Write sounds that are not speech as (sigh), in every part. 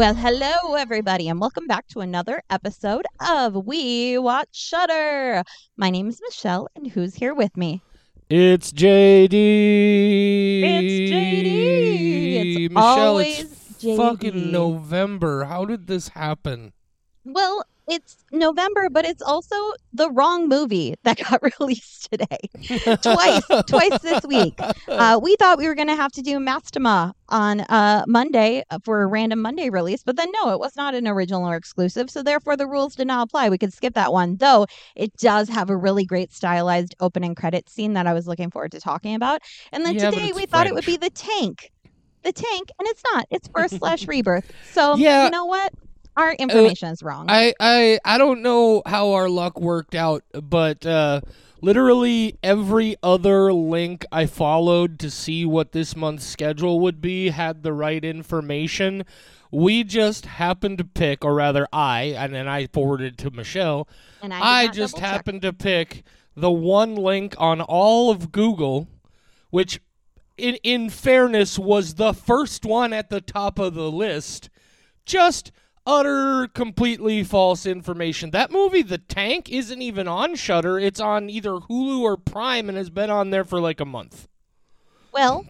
Well, hello everybody, and welcome back to another episode of We Watch Shudder. My name is Michelle, and who's here with me? It's JD. It's JD. It's Michelle, always it's JD. fucking November. How did this happen? Well, it's November, but it's also the wrong movie that got (laughs) released today. twice, (laughs) twice this week. Uh, we thought we were going to have to do Mastemah on uh, Monday uh, for a random Monday release, but then no, it was not an original or exclusive, so therefore the rules did not apply. We could skip that one, though it does have a really great stylized opening credit scene that I was looking forward to talking about. And then Yeah, today we thought it would be the tank. The tank, and it's not. It's first slash rebirth. So (laughs) Yeah. you know what? Our information is wrong. I, I I don't know how our luck worked out, but uh, literally every other link I followed to see what this month's schedule would be had the right information. We just happened to pick, or rather, I, and then I forwarded to Michelle. and I, I just happened to pick the one link on all of Google, which, in in fairness, was the first one at the top of the list. Just utter, completely false information. That movie, The Tank, isn't even on Shudder. It's on either Hulu or Prime, and has been on there for like a month. Well,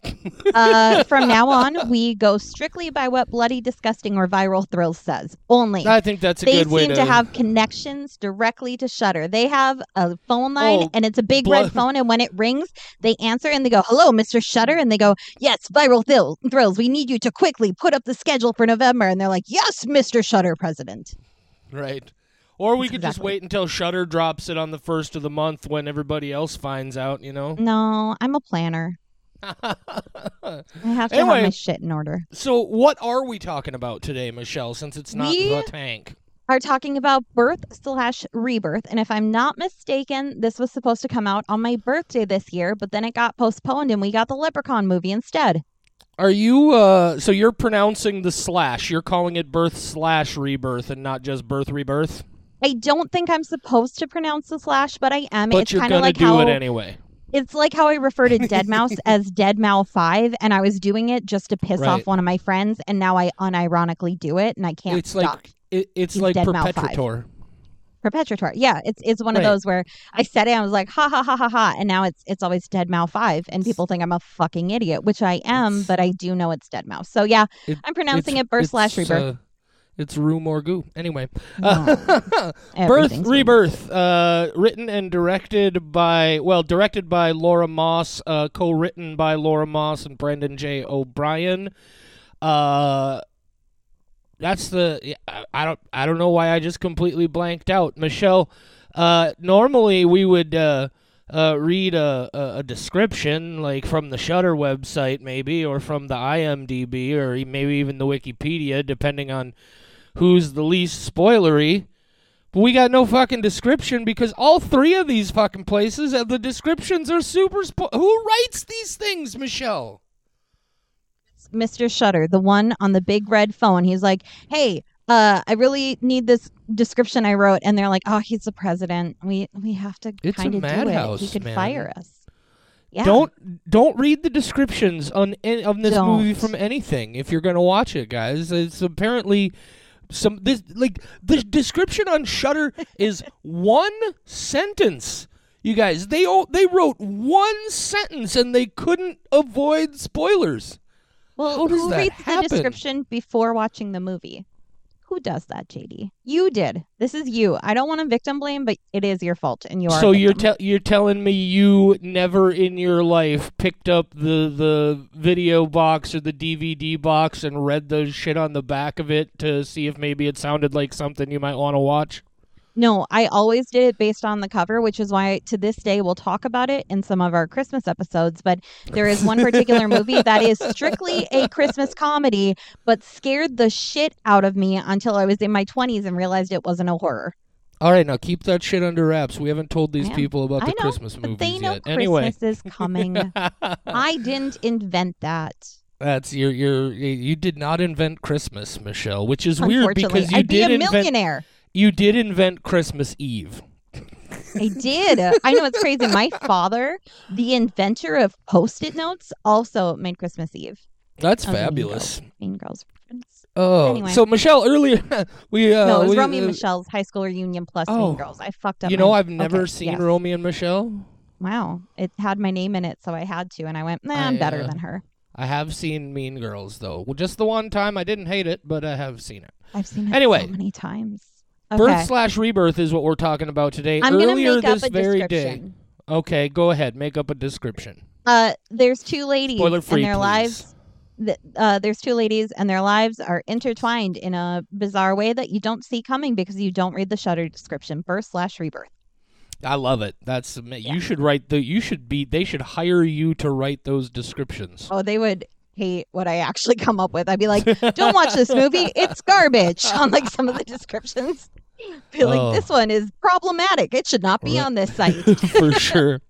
uh, (laughs) from now on, we go strictly by what bloody, disgusting, or viral thrills says. Only. I think that's a they good way They seem to, have connections directly to Shudder. They have a phone line, Oh, and it's a big blo- red phone. And when it rings, they answer and they go, "Hello, Mr. Shudder," and they go, "Yes, viral thrill- thrills. We need you to quickly put up the schedule for November." And they're like, "Yes, Mr. Shudder, President." right. Or we That's could just wait until Shudder drops it on the first of the month when everybody else finds out. You know. No, I'm a planner. I have to Anyway. have my shit in order. So, what are we talking about today, Michelle? Since it's not We- the tank. are talking about birth slash rebirth. And if I'm not mistaken, this was supposed to come out on my birthday this year, but then it got postponed and we got the Leprechaun movie instead. Are you? uh So you're pronouncing the slash. You're calling it birth slash rebirth, and not just birth rebirth. I don't think I'm supposed to pronounce the slash, but I am. But it's you're kind of gonna like do how it anyway. It's like how I refer to Dead (laughs) Mouse as Dead Mouse Five, and I was doing it just to piss Right. off one of my friends, and now I unironically do it, and I can't It's stop. like it, it's He's like Dead perpetrator. Perpetrator. Yeah, it's it's one of those where I said it, I was like, ha ha ha ha ha, and now it's it's always Dead Mouse Five, and people think I'm a fucking idiot, which I am, It's- but I do know it's Dead Mouse. So yeah, It- I'm pronouncing it birth slash rebirth. uh, it's room or goo. Anyway, (laughs) No, birth rebirth. Uh, written and directed by well, directed by Laura Moss. Uh, co-written by Laura Moss and Brendan J. O'Brien. Uh, that's the I- don't I don't know why I just completely blanked out. Michelle, uh, normally we would uh, uh, read a, a description like from the Shudder website maybe or from the IMDb or maybe even the Wikipedia depending on who's the least spoilery. But we got no fucking description because all three of these fucking places uh, the descriptions are super spo- Who writes these things, Michelle? Mr. Shudder, the one on the big red phone. He's like, hey. Uh, I really need this description I wrote, and they're like, "Oh, he's the president. We we have to kind of do it. He could man. fire us." Yeah. Don't don't read the descriptions on any, on this movie Don't. from anything if you're gonna watch it, guys. It's apparently some this like the description on Shudder (laughs) is one sentence. You guys, they all, they wrote one sentence and they couldn't avoid spoilers. Well, How does who that reads happen? the description before watching the movie? Who does that, JD? You did. This is you. I don't want to victim blame, but it is your fault, and you are. So you're te- you're telling me you never in your life picked up the the video box or the DVD box and read the shit on the back of it to see if maybe it sounded like something you might want to watch? No. I always did it based on the cover, which is why to this day we'll talk about it in some of our Christmas episodes. But there is one particular movie (laughs) that is strictly a Christmas comedy, but scared the shit out of me until I was in my twenties and realized it wasn't a horror. All right, now keep that shit under wraps. We haven't told these Man, people about the know, Christmas But movies they know yet. Anyway, Christmas is coming. (laughs) I didn't invent that. that's your your you're you did not invent Christmas, Michelle, which is weird because you I'd be did a invent millionaire. You did invent Christmas Eve. I did. I know it's crazy. My father, the inventor of post-it notes, also made Christmas Eve. That's a Mean fabulous. Girls- Mean Girls. Oh, Anyway. so Michelle earlier (laughs) we uh, no, it was we, Romeo and uh, Michelle's high school reunion plus Oh. Mean Girls. I fucked up. You know, my- I've never okay, seen yes. Romeo and Michelle. Wow, it had my name in it, so I had to, and I went, nah, I'm I, better uh, than her. I have seen Mean Girls though. Well, just the one time I didn't hate it, but I have seen it. I've seen it anyway. so many times. Okay. Birth slash rebirth is what we're talking about today. I'm Earlier make up this a very day. description. Okay, go ahead. Make up a description. Uh, there's two ladies Spoiler free, and their please. lives. th- Uh, there's two ladies and their lives are intertwined in a bizarre way that you don't see coming because you don't read the Shudder description. Birth slash rebirth. I love it. That's ama- Yeah. you should write the. You should be. They should hire you to write those descriptions. Oh, they would hate what I actually (laughs) come up with. I'd be like, "Don't watch this (laughs) movie; it's garbage." (laughs) On like some of the descriptions, be like, Oh. "This one is problematic. It should not be Right. on this site." for sure.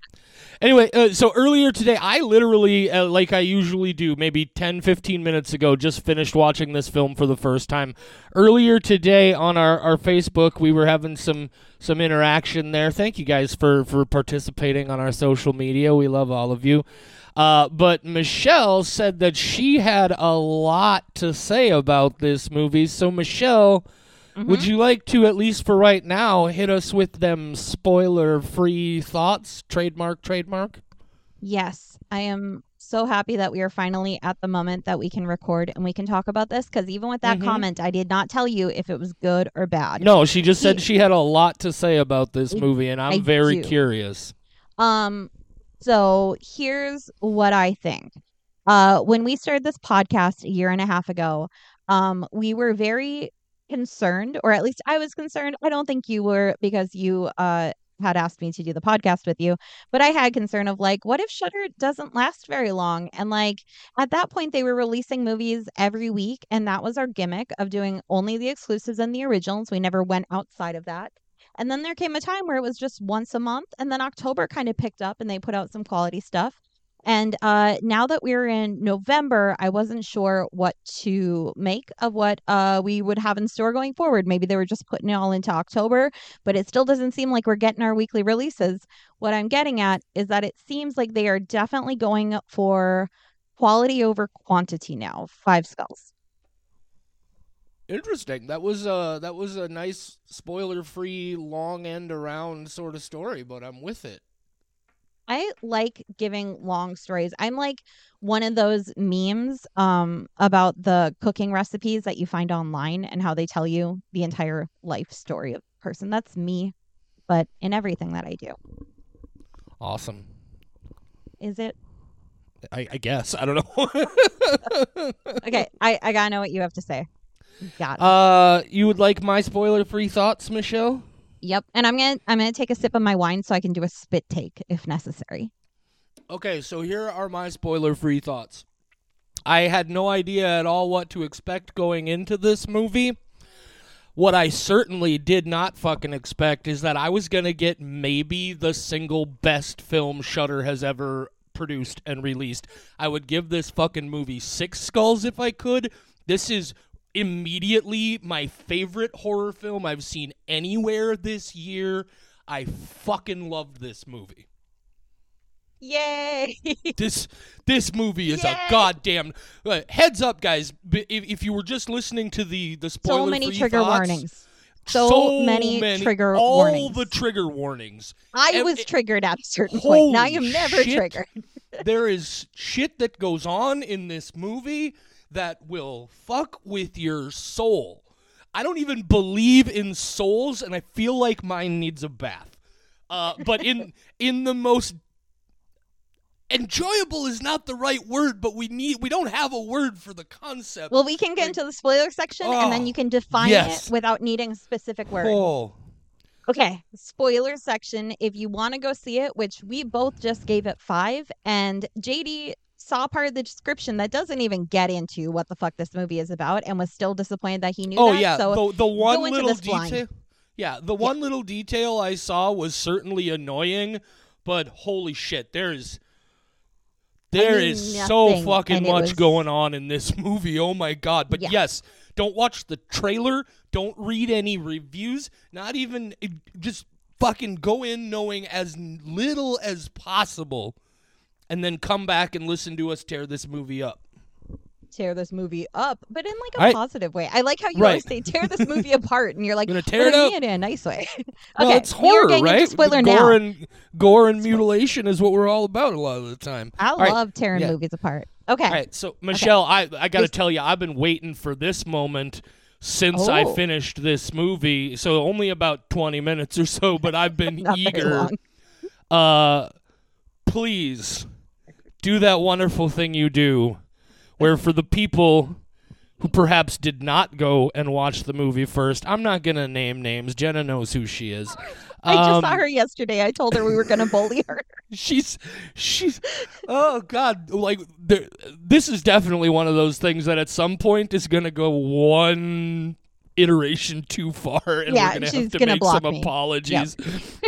Anyway, uh, so earlier today, I literally, uh, like I usually do, maybe 10, 15 minutes ago, just finished watching this film for the first time. Earlier today on our, our Facebook, we were having some some interaction there. Thank you guys for, for participating on our social media. We love all of you. Uh, but Michelle said that she had a lot to say about this movie. So, Michelle, would you like to, at least for right now, hit us with them spoiler free thoughts? Trademark, trademark? Yes, I am so happy that we are finally at the moment that we can record and we can talk about this because even with that Mhm. comment, I did not tell you if it was good or bad. No, she just said she had a lot to say about this movie, and I'm I very do. curious. Um, so here's what I think. Uh, when we started this podcast a year and a half ago, um, we were very concerned, or at least I was concerned. I don't think you were because you uh had asked me to do the podcast with you, but I had concern of like, what if Shudder doesn't last very long? And like at that point, they were releasing movies every week, and that was our gimmick of doing only the exclusives and the originals. We never went outside of that. And then there came a time where it was just once a month, and then October kind of picked up and they put out some quality stuff. And uh, now that we're in November, I wasn't sure what to make of what uh, we would have in store going forward. Maybe they were just putting it all into October, but it still doesn't seem like we're getting our weekly releases. What I'm getting at is that it seems like they are definitely going for quality over quantity now. Five skulls. Interesting. That was uh that was a nice spoiler free long end around sort of story, but I'm with it. I like giving long stories. I'm like one of those memes um about the cooking recipes that you find online and how they tell you the entire life story of a person. That's me, but in everything that I do. Awesome. Is it? I, I guess. I don't know. (laughs) Okay, I I got to know what you have to say. Got it. uh you would like my spoiler free thoughts, Michelle? yep. And I'm going to I'm to take a sip of my wine so I can do a spit take if necessary. Okay, so here are my spoiler free thoughts. I had no idea at all what to expect going into this movie. What I certainly did not fucking expect is that I was going to get maybe the single best film Shudder has ever produced and released. I would give this fucking movie 6 skulls if I could. This is immediately my favorite horror film I've seen anywhere this year. I fucking loved this movie Yay! (laughs) this this movie is Yay! a goddamn uh, heads up guys if, if you were just listening to the the spoiler so many trigger thoughts, warnings. So many trigger all warnings. the trigger warnings I and- was triggered at a certain point. Now Holy you're never shit. triggered. (laughs) there is shit that goes on in this movie that will fuck with your soul i don't even believe in souls and i feel like mine needs a bath uh, but in (laughs) in the most enjoyable is not the right word but we need we don't have a word for the concept Well, we can get into the spoiler section and then Oh, you can define yes. it without needing a specific word. oh Okay, spoiler section. If you want to go see it, which we both just gave it five, and JD saw part of the description that doesn't even get into what the fuck this movie is about and was still disappointed that he knew Oh that. yeah, So the the one little blind. detail. Yeah, the one little detail I saw was certainly annoying, but holy shit, there's there mean, is so fucking much was- going on in this (laughs) movie. Oh my god. But Yeah. yes, don't watch the trailer, don't read any reviews, not even eh, just fucking go in knowing as little as possible and then come back and listen to us tear this movie up. tear this movie up, but in like a I- positive way. I like how you Right. always say tear this movie apart, and you're like, (laughs) Gonna "What tear it up. in a nice way. (laughs) okay, Well, it's horror, right? Spoiler gore now. and gore and mutilation is what we're all about a lot of the time. I All right, love tearing yeah. movies apart. Okay, All right, so Michelle, I I got to tell you, I've been waiting for this moment since I Oh. finished this movie. So only about twenty minutes or so, but I've been (laughs) eager. Uh, please do that wonderful thing you do, where for the people who perhaps did not go and watch the movie first, I'm not gonna name names. Jenna knows who she is. (laughs) I just Um, saw her yesterday. I told her we were going to bully her. (laughs) she's she's oh god like there, this is definitely one of those things that at some point is going to go one iteration too far and Yeah, we're going to she's have to gonna make some me. apologies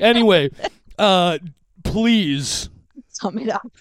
anyway uh please Sum it up.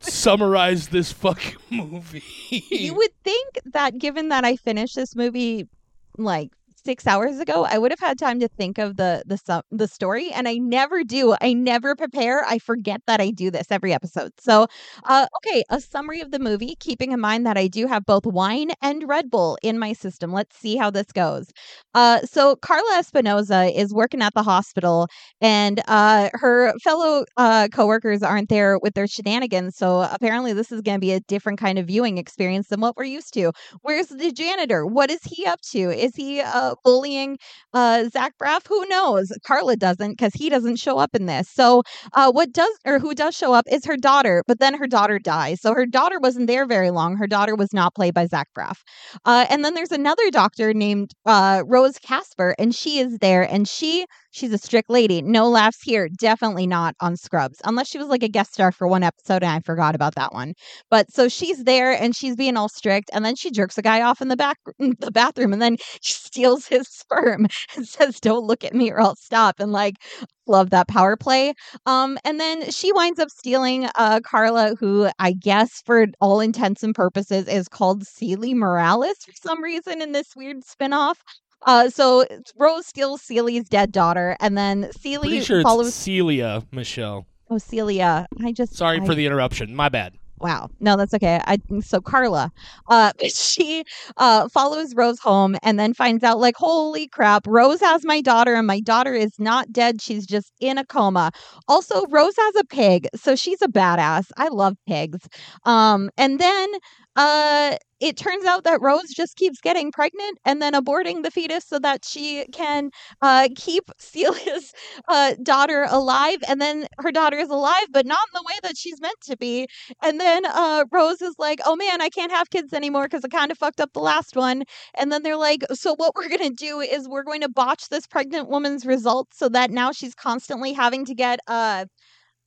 Summarize this fucking (laughs) movie. You would think that given that I finished this movie like six hours ago, I would have had time to think of the the the story, and I never do. I never prepare. I forget that I do this every episode. So, uh, okay, a summary of the movie, keeping in mind that I do have both wine and Red Bull in my system. Let's see how this goes. Uh, so Carla Espinosa is working at the hospital, and uh, her fellow uh, coworkers aren't there with their shenanigans. So apparently, this is going to be a different kind of viewing experience than what we're used to. Where's the janitor? What is he up to? Is he uh, bullying uh, Zach Braff? Who knows? Carla doesn't because he doesn't show up in this. So uh, what does or who does show up is her daughter, but then her daughter dies. So her daughter wasn't there very long. Her daughter was not played by Zach Braff. Uh, and then there's another doctor named uh, Rose Casper, and she is there, and she she's a strict lady. No laughs here. Definitely not on Scrubs, unless she was like a guest star for one episode, and I forgot about that one. But so she's there, and she's being all strict, and then she jerks a guy off in the back the bathroom, and then she steals his (laughs) sperm and says, "Don't look at me, or I'll stop." And like, love that power play. Um, and then she winds up stealing uh Carla, who I guess for all intents and purposes is called Celie Morales for some reason in this weird spinoff. Uh, so Rose steals Celie's dead daughter, and then pretty sure follows it's celia michelle oh Celia. I just sorry I- for the interruption my bad Wow. No, that's okay. I so Carla, uh (laughs) she uh follows Rose home and then finds out like holy crap, Rose has my daughter and my daughter is not dead. She's just in a coma. Also, Rose has a pig, so she's a badass. I love pigs. Um and then uh it turns out that Rose just keeps getting pregnant and then aborting the fetus so that she can uh keep (laughs) Celia's uh daughter alive and then her daughter is alive but not in the way that she's meant to be and then uh, Rose is like, "Oh man, I can't have kids anymore because I kind of fucked up the last one." And then they're like, "So what we're gonna do is we're going to botch this pregnant woman's results so that now she's constantly having to get uh."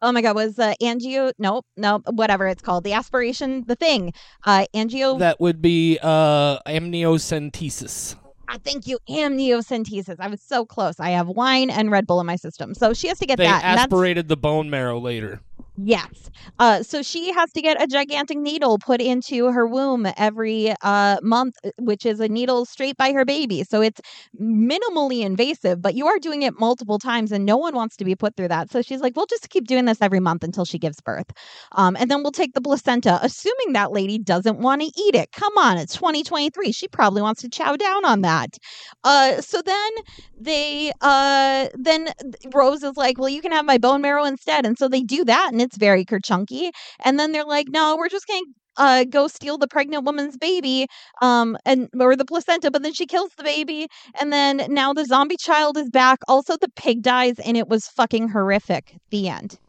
Oh my God, was uh, angio? Nope, nope, whatever it's called, the aspiration, the thing, uh, angio. that would be uh amniocentesis ah, thank you, amniocentesis. I was so close. I have wine and Red Bull in my system, so she has to get they that. aspirated the bone marrow later Yes. Uh, so she has to get a gigantic needle put into her womb every uh, month, uh, which is a needle straight by her baby. So it's minimally invasive, but you are doing it multiple times, and no one wants to be put through that. So she's like, we'll just keep doing this every month until she gives birth. Um, and then we'll take the placenta, assuming that lady doesn't want to eat it. Come on, it's 2023. She probably wants to chow down on that. Uh, so then they uh then Rose is like, well, you can have my bone marrow instead, and so they do that, and it's very kerchunky. And then they're like, no, we're just gonna uh go steal the pregnant woman's baby, um, and or the placenta, but then she kills the baby, and then now the zombie child is back. Also, the pig dies, and it was fucking horrific. The end.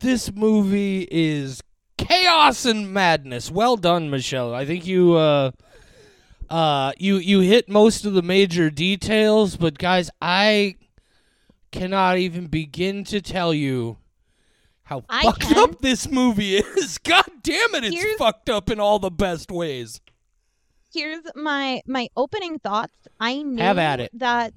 this movie is chaos and madness. Well done, Michelle. I think you uh uh you you hit most of the major details, but guys, I cannot even begin to tell you how I fucked can. up this movie is. (laughs) God damn it, it's Here's- fucked up in all the best ways. here's my my opening thoughts. I knew Have at it. that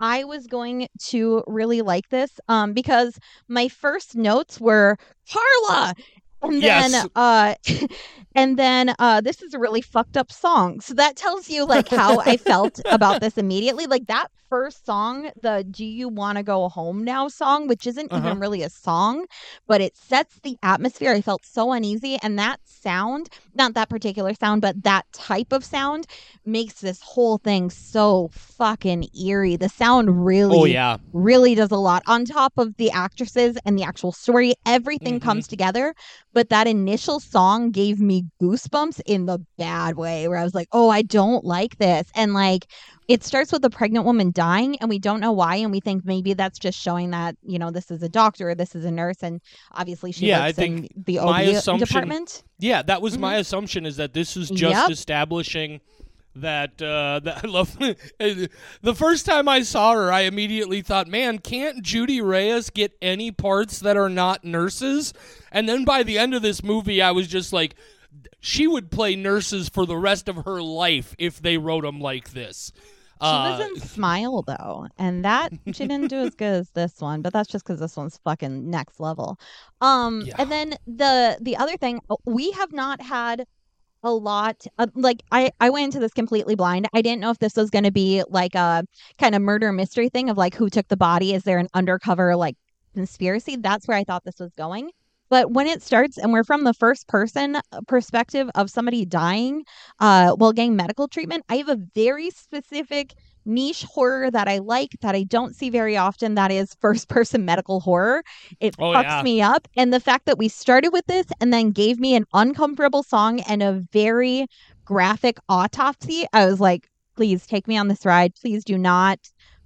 I was going to really like this um because my first notes were Carla and then Yes. uh (laughs) and then uh this is a really fucked up song. So that tells you like how I felt about this immediately. Like that first song, the Do You Wanna Go Home Now song, which isn't Uh-huh. even really a song, but it sets the atmosphere. I felt so uneasy and that sound not that particular sound, but that type of sound makes this whole thing so fucking eerie. The sound really, Oh yeah. really does a lot. On top of the actresses and the actual story, everything Mhm. comes together. But that initial song gave me goosebumps in the bad way, where I was like, oh, I don't like this. And like, it starts with a pregnant woman dying, and we don't know why. And we think maybe that's just showing that, you know, this is a doctor, this is a nurse. And obviously, she Yeah, I think in the OB department. Yeah, that was my assumption is that this is just Yep. establishing that uh (laughs) that I love (laughs) the first time I saw her I immediately thought, "Man, can't Judy Reyes get any parts that are not nurses?" And then by the end of this movie I was just like she would play nurses for the rest of her life if they wrote them like this. She Uh, was (laughs) in Smile though, and that she didn't do as good as this one, but that's just because this one's fucking next level. Um, Yeah. and then the the other thing, uh, we have not had a lot of, like I I went into this completely blind. I didn't know if this was going to be like a kind of murder mystery thing of like who took the body. Is there an undercover like conspiracy? That's where I thought this was going. But when it starts and we're from the first person uh, perspective of somebody dying uh, while getting medical treatment, I have a very specific niche horror that I like that I don't see very often. That is (laughs) first person medical horror. It Oh, fucks yeah. me up. And the fact that we started with this and then gave me an uncomfortable song and a very graphic autopsy, I was like, please take me on this ride. Please do not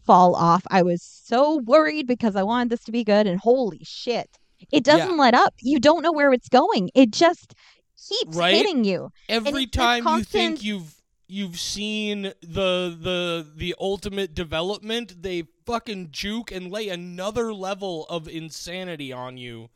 fall off. I was so worried because I wanted this to be good. And holy shit, it doesn't let up. You don't know where it's going. It just keeps Right? hitting you. every time you think you've you've seen the the the ultimate development they fucking juke and lay another level of insanity on you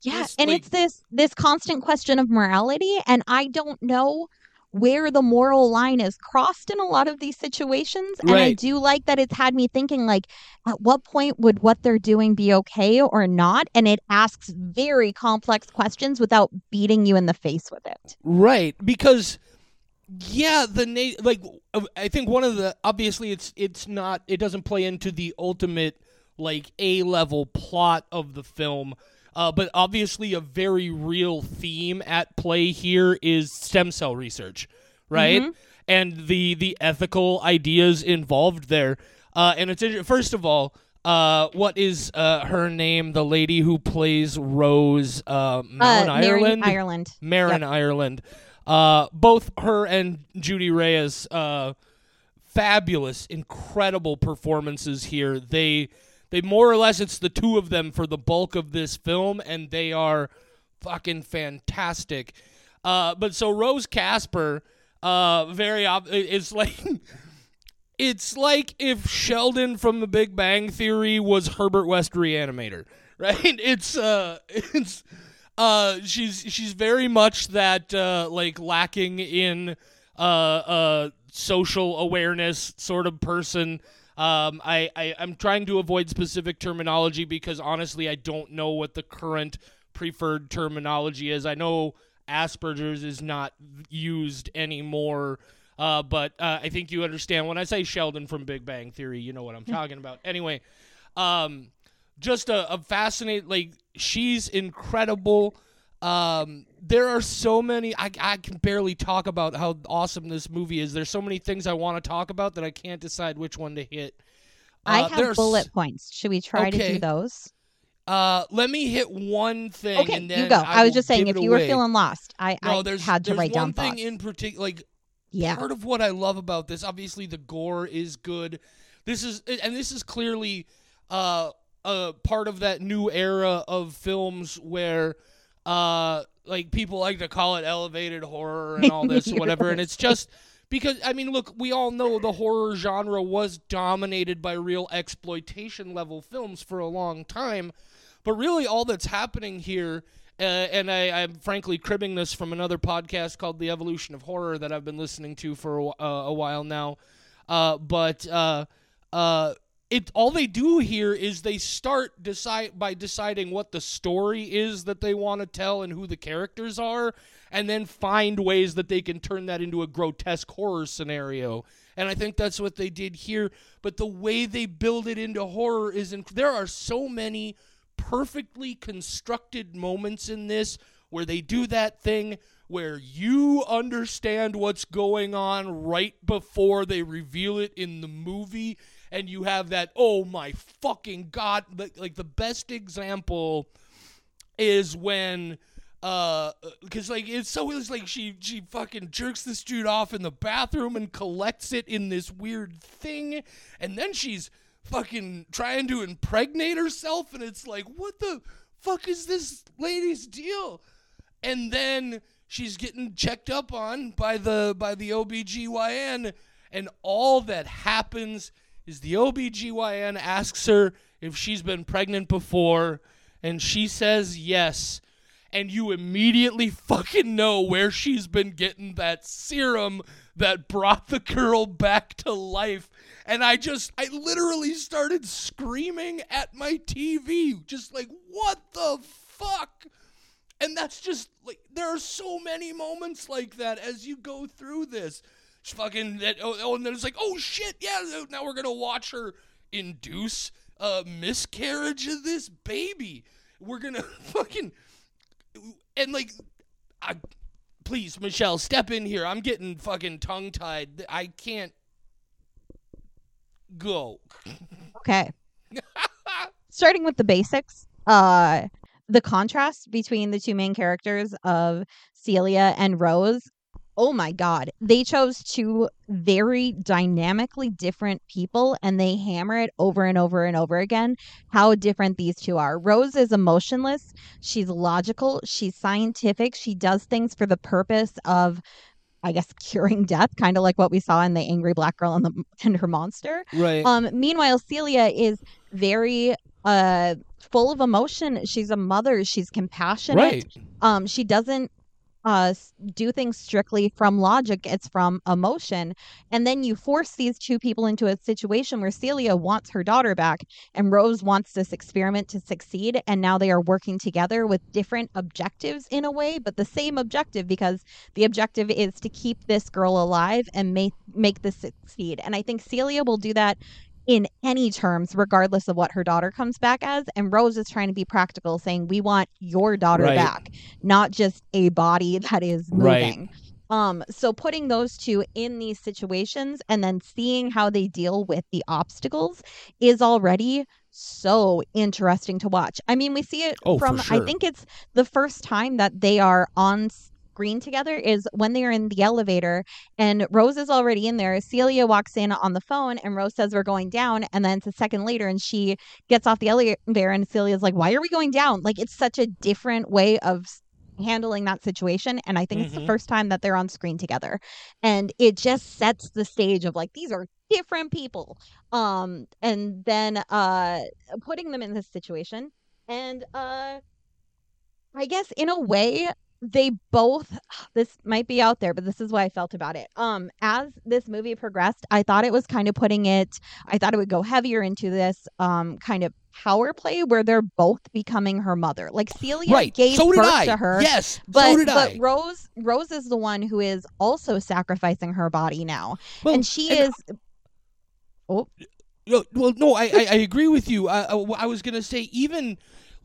Yeah, Just, and like- it's this this constant question of morality and I don't know where the moral line is crossed in a lot of these situations and I do like that it's had me thinking like at what point would what they're doing be okay or not and it asks very complex questions without beating you in the face with it. right because yeah the na- like uh, i think one of the obviously it's it's not it doesn't play into the ultimate like a level plot of the film uh, but obviously a very real theme at play here is stem cell research right Mhm. and the the ethical ideas involved there uh, and it's first of all uh, what is uh, her name? The lady who plays Rose, uh, Malin uh, Mary Ireland. Ireland. Marin Ireland. Uh, both her and Judy Reyes, uh, fabulous, incredible performances here. They, they more or less, it's the two of them for the bulk of this film, and they are fucking fantastic. Uh, but so Rose Casper, uh, very ob- it's (laughs) like. It's like if Sheldon from The Big Bang Theory was Herbert West Reanimator, (laughs) right? It's uh, it's uh, she's she's very much that uh, like lacking in uh, uh, social awareness sort of person. Um, I, I I'm trying to avoid specific terminology because honestly, I don't know what the current preferred terminology is. I know Asperger's is not used anymore. Uh, but uh, I think you understand when I say Sheldon from Big Bang Theory, you know what I'm talking about. Anyway, um, just a, a fascinating, like, she's incredible. Um, there are so many, I, I can barely talk about how awesome this movie is. There's so many things I want to talk about that I can't decide which one to hit. I Uh, have there's- bullet points. Should we try to do those? Uh, let me hit one thing. Okay, and then you go. I, I was just saying if you were feeling lost, I, no, I had to there's write one down thing thoughts. in particular, like yeah. part of what I love about this, obviously the gore is good. This is and this is clearly uh a part of that new era of films where uh like people like to call it elevated horror and all (laughs) this whatever and it's just because I mean look, we all know the horror genre was dominated by real exploitation level films for a long time. But really, all that's happening here, uh, and I, I'm frankly cribbing this from another podcast called The Evolution of Horror that I've been listening to for a, uh, a while now. Uh, but uh, uh, it all they do here is they start decide by deciding what the story is that they want to tell and who the characters are, and then find ways that they can turn that into a grotesque horror scenario. And I think that's what they did here. But the way they build it into horror is inc- there are so many perfectly constructed moments in this where they do that thing where you understand what's going on right before they reveal it in the movie and you have that oh my fucking god like, like the best example is when uh because like it's so it's like she she fucking jerks this dude off in the bathroom and collects it in this weird thing and then she's fucking trying to impregnate herself and it's like what the fuck is this lady's deal? And then she's getting checked up on by the by the OBGYN and all that happens is the OBGYN asks her if she's been pregnant before and she says yes and you immediately fucking know where she's been getting that serum that brought the girl back to life. And I just, I literally started screaming at my TV, just like, what the fuck? And that's just like, there are so many moments like that as you go through this. It's fucking, that, oh, oh, and then it's like, oh shit, yeah, now we're gonna watch her induce a miscarriage of this baby. We're gonna (laughs) fucking and like, I, please, Michelle, step in here. I'm getting fucking tongue tied. I can't go. Okay. (laughs) Starting with the basics, uh, the contrast between the two main characters of Celia and Rose oh my god they chose two very dynamically different people and they hammer it over and over and over again how different these two are rose is emotionless she's logical she's scientific she does things for the purpose of I guess curing death, kind of like what we saw in the angry black girl and the (laughs) and her monster. Right. Um. Meanwhile, Celia is very uh full of emotion. She's a mother. She's compassionate. Right. Um. She doesn't uh, do things strictly from logic, it's from emotion. And then you force these two people into a situation where Celia wants her daughter back and Rose wants this experiment to succeed. And now they are working together with different objectives in a way, but the same objective because the objective is to keep this girl alive and make, make this succeed. And I think Celia will do that in any terms, regardless of what her daughter comes back as. And Rose is trying to be practical, saying, We want your daughter Right. back, not just a body (laughs) that is Right. moving. Um, so putting those two in these situations and then seeing how they deal with the obstacles is already so interesting to watch. I mean, we see it Oh, from I think it's the first time that they are on screen together is when they are in the elevator and Rose is already in there. Celia walks in on the phone and Rose says we're going down and then it's a second later and she gets off the elevator and Celia's like, "Why are we going down?" Like it's such a different way of handling that situation and I think it's the Mhm. first time that they're on screen together. And it just sets the stage of like these are different people. Um and then uh putting them in this situation and uh I guess in a way they both this might be out there but this is what I felt about it. Um as this movie progressed, I thought it was kind of putting it I thought it would go heavier into this um kind of power play where they're both becoming her mother. Like Celia right. gave so birth I. to her. Yes. But, so did but I. Rose Rose is the one who is also sacrificing her body now. Well, and she and is Oh, No, well, no, I, I, I agree with you. I, I, I was gonna say even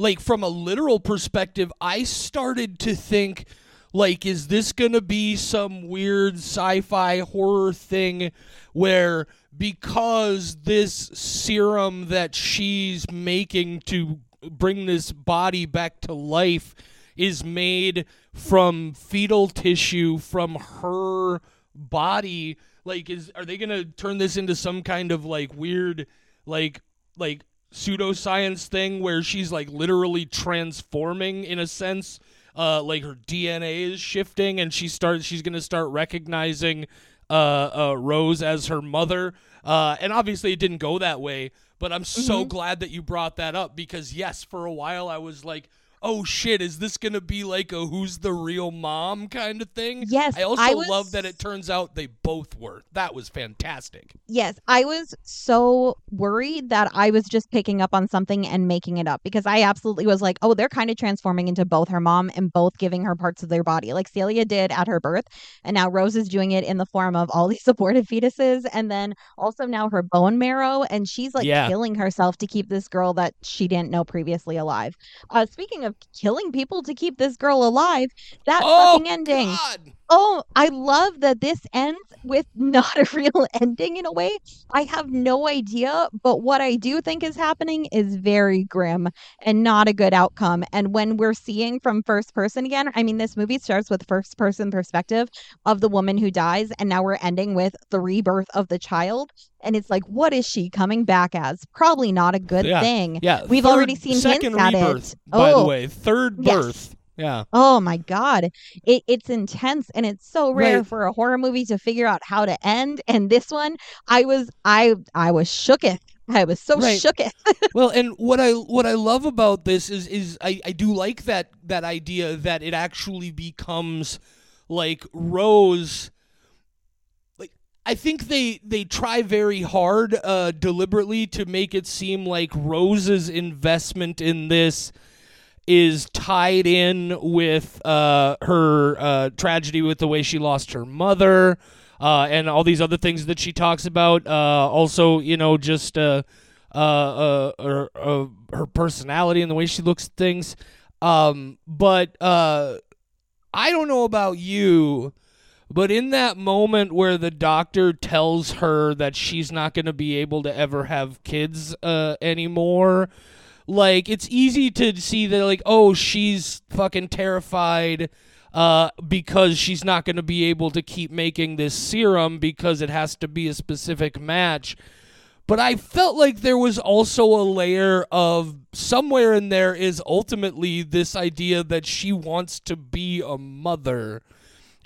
like from a literal perspective, I started to think like, is this gonna be some weird sci-fi horror thing where because this serum that she's making to bring this body back to life is made from fetal tissue from her body like is are they gonna turn this into some kind of like weird like like pseudoscience thing where she's like literally transforming in a sense. Uh like her dna is shifting and she starts she's gonna start recognizing uh, uh rose as her mother. Uh and obviously it didn't go that way but i'm so glad that you brought that up because yes for a while i was like oh shit is this gonna be like a who's the real mom kind of thing Yes, i also I was- love that it turns out they both were that was fantastic yes, I was so worried that I was just picking up on something and making it up because I absolutely was like, oh, they're kind of transforming into both her mom and both giving her parts of their body, like Celia did at her birth. And now Rose is doing it in the form of all (laughs) these aborted fetuses and then also now her bone marrow. And she's like Yeah. killing herself to keep this girl that she didn't know previously alive. Uh, speaking of killing people to keep this girl alive. That oh, fucking ending. God. Oh, I love that this ends with (laughs) not a real ending in a way. I have no idea, but what I do think is happening is very grim and not a good outcome. And when we're seeing from first person again, I mean, this movie starts with first person perspective of the woman who dies, and now we're ending with the rebirth of the child. And it's like, what is she coming back as? Probably not a good Yeah. thing. Yeah, We've third- already seen second hints at rebirth, it. By the Oh. way, third Yes. Yeah. Oh my god. It it's intense and it's so rare Right. for a horror movie to figure out how to end. And this one, I was I I was shooketh. I was so Right. shooketh. (laughs) Well, and what I what I love about this is is I, I do like that that idea that it actually becomes like Rose like I think they they try very hard uh deliberately to make it seem like Rose's investment in this is tied in with uh her uh tragedy with the way she lost her mother uh and all these other things that she talks about uh also you know just uh uh, her, her personality and the way she looks at things. Um, but I don't know about you, but in that moment where the doctor tells her that she's not going to be able to ever have kids anymore, like it's easy to see that, like, oh, she's fucking terrified uh, because she's not going to be able to keep making this serum because it has to be a specific match. But I felt like there was also a layer of somewhere in there is ultimately this idea that she wants to be a mother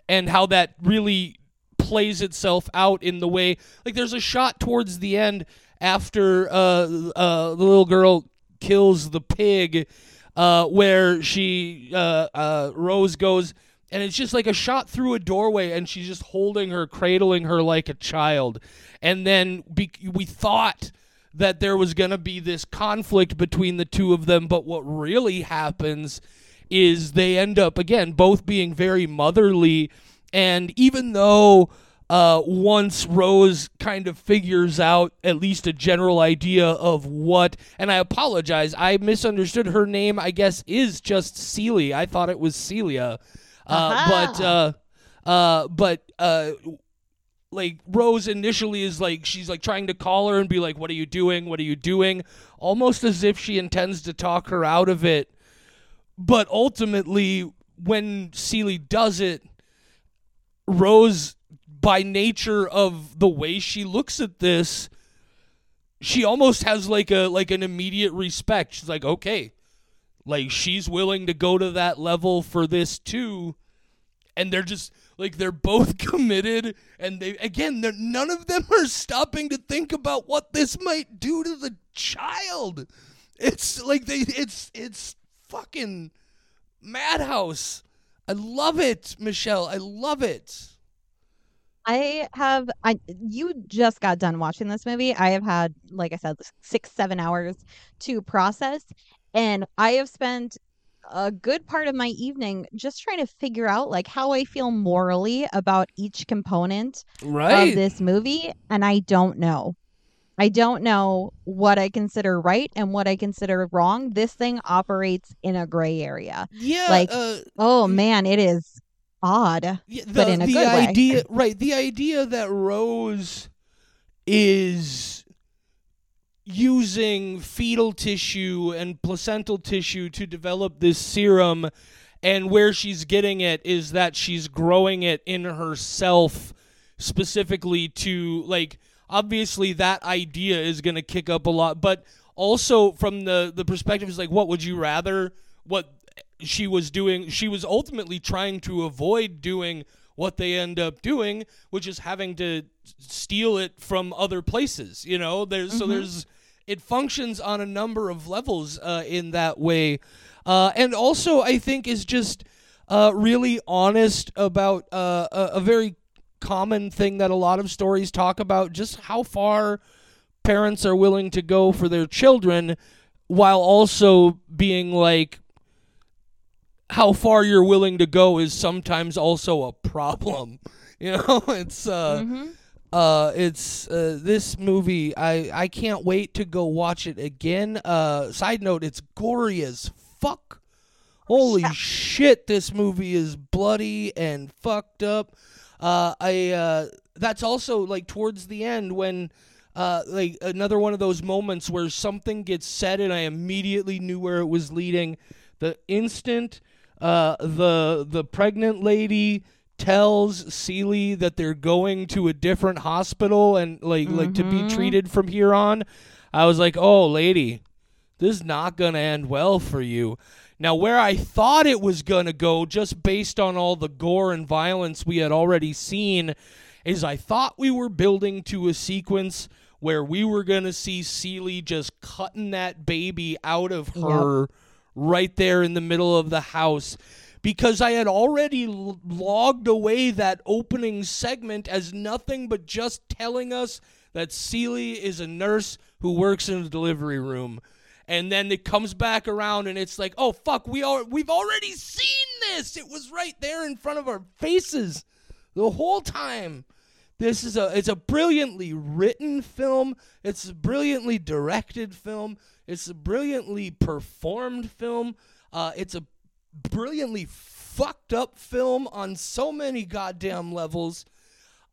and how that really plays itself out in the way like there's a shot towards the end after uh, uh, the little girl kills the pig uh, where she uh, uh, Rose goes and it's just like a shot through a doorway and she's just holding her cradling her like a child. And then be- we thought that there was going to be this conflict between the two of them but what really happens is they end up again both being very motherly and even though uh, once Rose kind of figures out at least a general idea of what, and I apologize, I misunderstood her name. I guess is just Celia. I thought it was Celia, uh, but uh, uh, but uh, like Rose initially is like she's like trying to call her and be like, "What are you doing? What are you doing?" Almost as if she intends to talk her out of it. But ultimately, when Celie does it, Rose, by nature of the way she looks at this, she almost has like a like an immediate respect. She's like, okay, like she's willing to go to that level for this too, and they're just like they're both (laughs) committed, and they again, none of them are stopping to think about what this might do to the child. It's like they, it's it's fucking madhouse. I love it, Michelle. I love it. I have I you just got done watching this movie. I have had like I said 6 7 hours to process and I have spent a good part of my evening just trying to figure out like how I feel morally about each component Right. of this movie and I don't know. I don't know what I consider right and what I consider wrong. This thing operates in a gray area. yeah. like, uh, Oh man, it is odd. Yeah, the, but in a the good way. idea right the idea that rose is using fetal tissue and placental tissue to develop this serum and where she's getting it is that she's growing it in herself specifically to like obviously that idea is going to kick up a lot but also from the the perspective is like what would you rather what she was doing she was ultimately trying to avoid doing what they end up doing which is having to steal it from other places you know there's so Mhm. there's it functions on a number of levels uh, in that way uh, and also i think is just uh, really honest about uh, a, a very common thing that a lot of stories talk about just how far parents are willing to go for their children while also being like how far you're willing to go is sometimes also a problem (laughs) you know it's uh Mhm. uh it's uh this movie i i can't wait to go watch it again uh side note it's gory as fuck Holy Yeah. shit, this movie is bloody and fucked up. Uh, I uh, that's also like towards the end when uh, like another one of those moments where something gets said and I immediately knew where it was leading. The instant uh, the the pregnant lady tells Celie that they're going to a different hospital and like like to be Mhm. treated from here on, I was like, "Oh, lady, this is not going to end well for you." Now, where I thought it was going to go, just based on all the gore and violence we had already seen, is I thought we were building to a sequence where we were going to see Celie just cutting that baby out of Yep. Right there in the middle of the house. Because I had already logged away that opening segment as nothing but just telling us that Celie is a nurse who works in the delivery room. And then it comes back around and it's like oh fuck we are we've already seen this. It was right there in front of our faces the whole time. This is a it's a brilliantly written film. It's a brilliantly directed film it's a brilliantly performed film uh, it's a brilliantly fucked up film on so many goddamn levels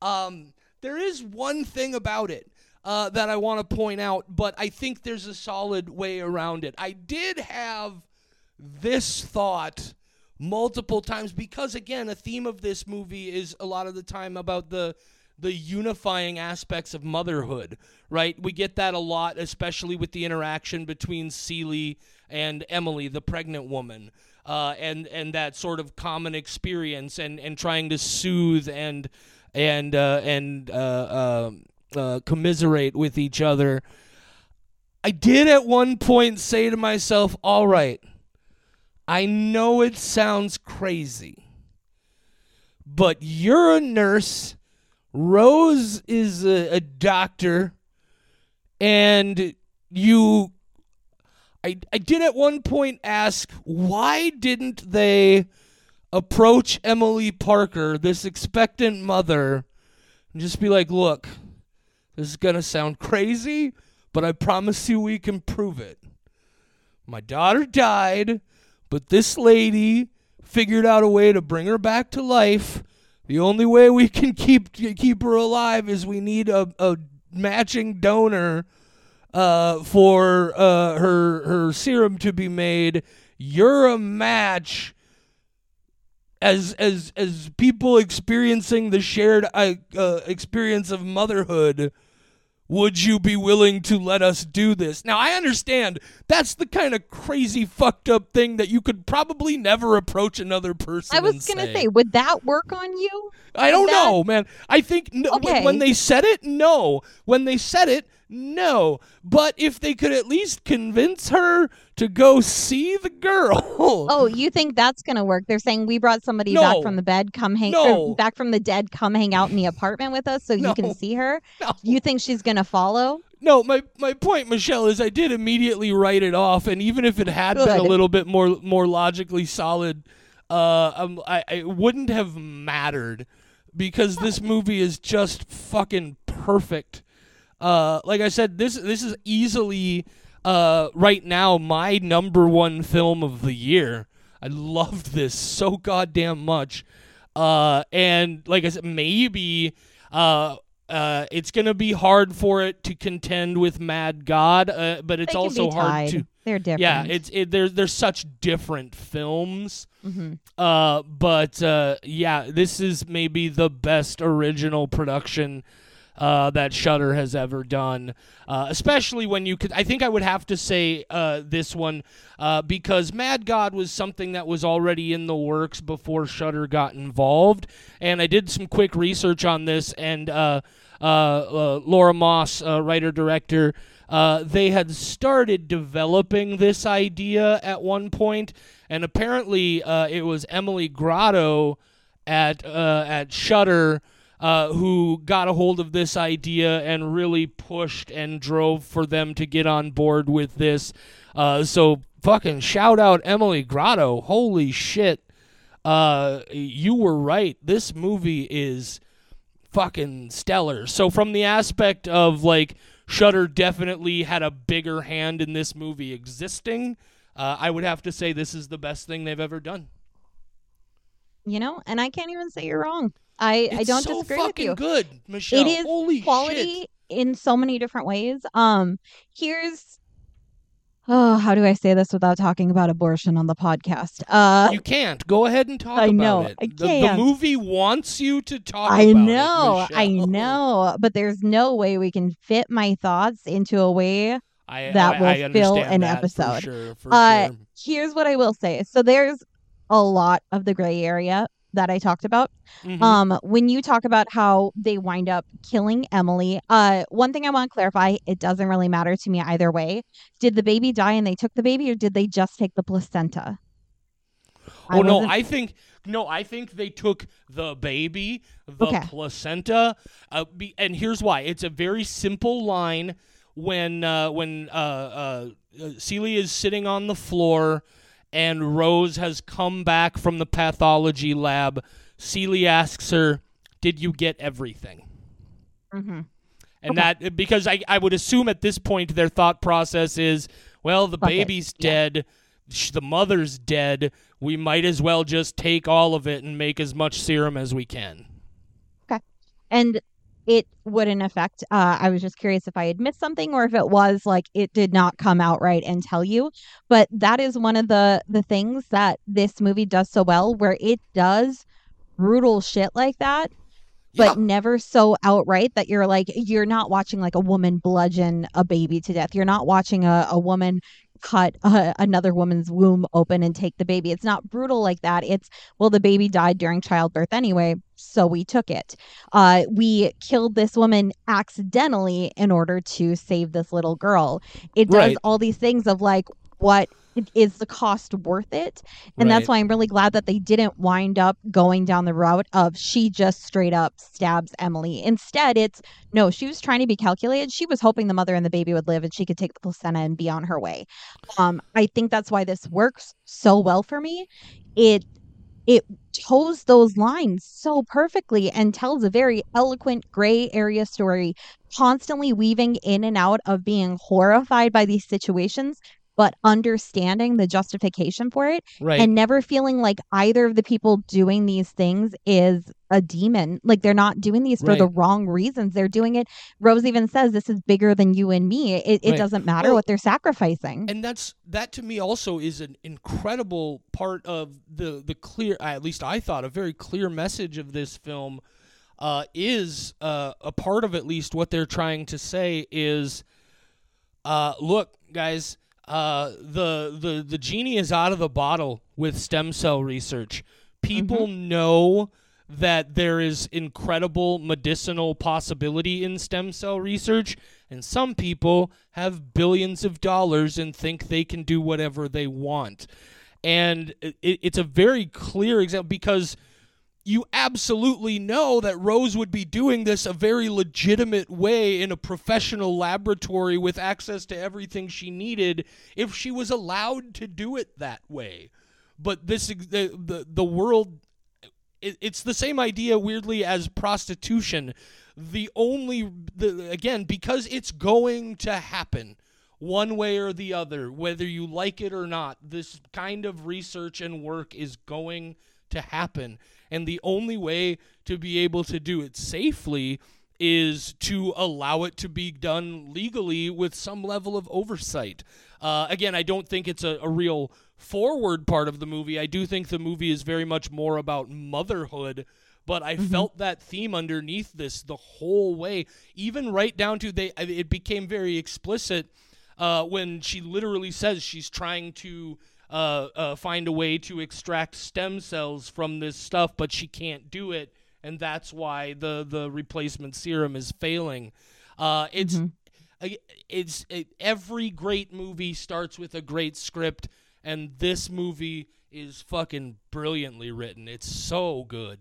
um, there is one thing about it uh, that I want to point out, but I think there's a solid way around it. I did have this thought multiple times because, again, a theme of this movie is a lot of the time about the the unifying aspects of motherhood, right? We get that a lot, especially with the interaction between Celie and Emily, the pregnant woman, uh, and and that sort of common experience, and and trying to soothe and and uh, and uh, uh, uh, commiserate with each other. I did at one point say to myself, "All right, I know it sounds crazy, but you're a nurse." Rose is a, a doctor, and you. I, I did at one point ask, why didn't they approach Emily Parker, this expectant mother, and just be like, look, this is going to sound crazy, but I promise you we can prove it. My daughter died, but this lady figured out a way to bring her back to life. The only way we can keep keep her alive is we need a, a matching donor uh, for uh, her her serum to be made. You're a match. As as as people experiencing the shared uh, uh, experience of motherhood, would you be willing to let us do this? Now, I understand that's the kind of crazy, fucked up thing that you could probably never approach another person. I was gonna say. say, would that work on you? I don't that- know, man. I think n- when- Okay. when they said it, no. When they said it, no. But if they could at least convince her to go see the girl. (laughs) Oh, you think that's gonna work? They're saying we brought somebody No. back from the bed, come hang, No. back from the dead, come hang out in the (laughs) apartment with us, so No. you can see her. You think she's gonna follow? No, my my point, Michelle, is I did immediately write it off, and even if it had been a little bit more more logically solid, uh, um, I, I wouldn't have mattered because this movie is just fucking perfect. Uh, like I said, this this is easily uh right now my number one film of the year. I loved this so goddamn much. Uh, and like I said, maybe uh, uh, it's gonna be hard for it to contend with Mad God, uh, but it's also hard to. They're different. Yeah, it's it. There's there's such different films. hmm Uh, but uh, yeah, this is maybe the best original production uh, that Shudder has ever done. Uh, especially when you could, I think I would have to say uh, this one uh, because Mad God was something that was already in the works before Shudder got involved, and I did some quick research on this, and uh, uh, Laura Moss, writer director. They had started developing this idea at one point, and apparently it was Emily Gotto at at Shudder uh, who got a hold of this idea and really pushed and drove for them to get on board with this. Uh, so fucking shout out Emily Gotto. Holy shit. Uh, you were right. This movie is fucking stellar. So from the aspect of like Shudder definitely had a bigger hand in this movie existing, uh, I would have to say this is the best thing they've ever done. You know, and I can't even say you're wrong. I It's I don't so disagree with fucking you. good, Michelle. It is Holy quality shit. in so many different ways. Um, here's oh, how do I say this without talking about abortion on the podcast? Uh, You can't. Go ahead and talk I about know, it. I The- The, movie wants you to talk I about it, know, I know, but there's no way we can fit my thoughts into a way. I, That I, will fill an that for episode. sure, for Uh, sure. Here's what I will say. So there's a lot of the gray area that I talked about. Mhm. Um, when you talk about how they wind up killing Emily, uh, one thing I want to clarify: it doesn't really matter to me either way. Did the baby die and they took the baby, or did they just take the placenta? I Oh no, I think no, I think they took the baby, the Okay. placenta, uh, be, and here's why. It's a very simple line when uh, when uh, uh, uh, Celia is sitting on the floor and Rose has come back from the pathology lab. Celia asks her, "Did you get everything?" Mhm. And that because I, I would assume at this point their thought process is, well, the Fuck baby's Yeah. dead, sh- the mother's dead. We might as well just take all of it and make as much serum as we can. Okay. And it wouldn't affect. Uh, I was just curious if I had missed something, or if it was like it did not come out right and tell you. But that is one of the the things that this movie does so well, where it does brutal shit like that but never so outright that you're like you're not watching like a woman bludgeon a baby to death you're not watching a, a woman cut uh, another woman's womb open and take the baby. It's not brutal like that. It's well the baby died during childbirth anyway so we took it. Uh, we killed this woman accidentally in order to save this little girl. It does Right. all these things of like what is the cost worth it and that's why I'm really glad that they didn't wind up going down the route of she just straight up stabs Emily. Instead, it's no, she was trying to be calculated. She was hoping the mother and the baby would live and she could take the placenta and be on her way. Um, I think that's why this works so well for me. It it toes those lines so perfectly and tells a very eloquent gray area story, constantly weaving in and out of being horrified by these situations, but understanding the justification for it Right. and never feeling like either of the people doing these things is a demon. Like they're not doing these for the wrong reasons. They're doing it. Rose even says this is bigger than you and me. It, it Right. doesn't matter Well, what they're sacrificing. and that's that to me also is an incredible part of the the clear at least I thought a very clear message of this film uh, is uh, a part of at least what they're trying to say is uh, look guys uh, the the the genie is out of the bottle with stem cell research. People know that there is incredible medicinal possibility in stem cell research and some people have billions of dollars and think they can do whatever they want. And it, it's a very clear example because you absolutely know that Rose would be doing this a very legitimate way in a professional laboratory with access to everything she needed if she was allowed to do it that way. But this the the, the world it, it's the same idea weirdly as prostitution. The only the again because it's going to happen one way or the other whether you like it or not. This kind of research and work is going to happen and the only way to be able to do it safely is to allow it to be done legally with some level of oversight. Uh, again, I don't think it's a, a real forward part of the movie. I do think the movie is very much more about motherhood, but I felt that theme underneath this the whole way, even right down to they. It became very explicit uh, when she literally says she's trying to uh, uh, find a way to extract stem cells from this stuff, but she can't do it, and that's why the the replacement serum is failing. Uh, it's I- it's it, every great movie starts with a great script, and this movie is fucking brilliantly written. It's so good.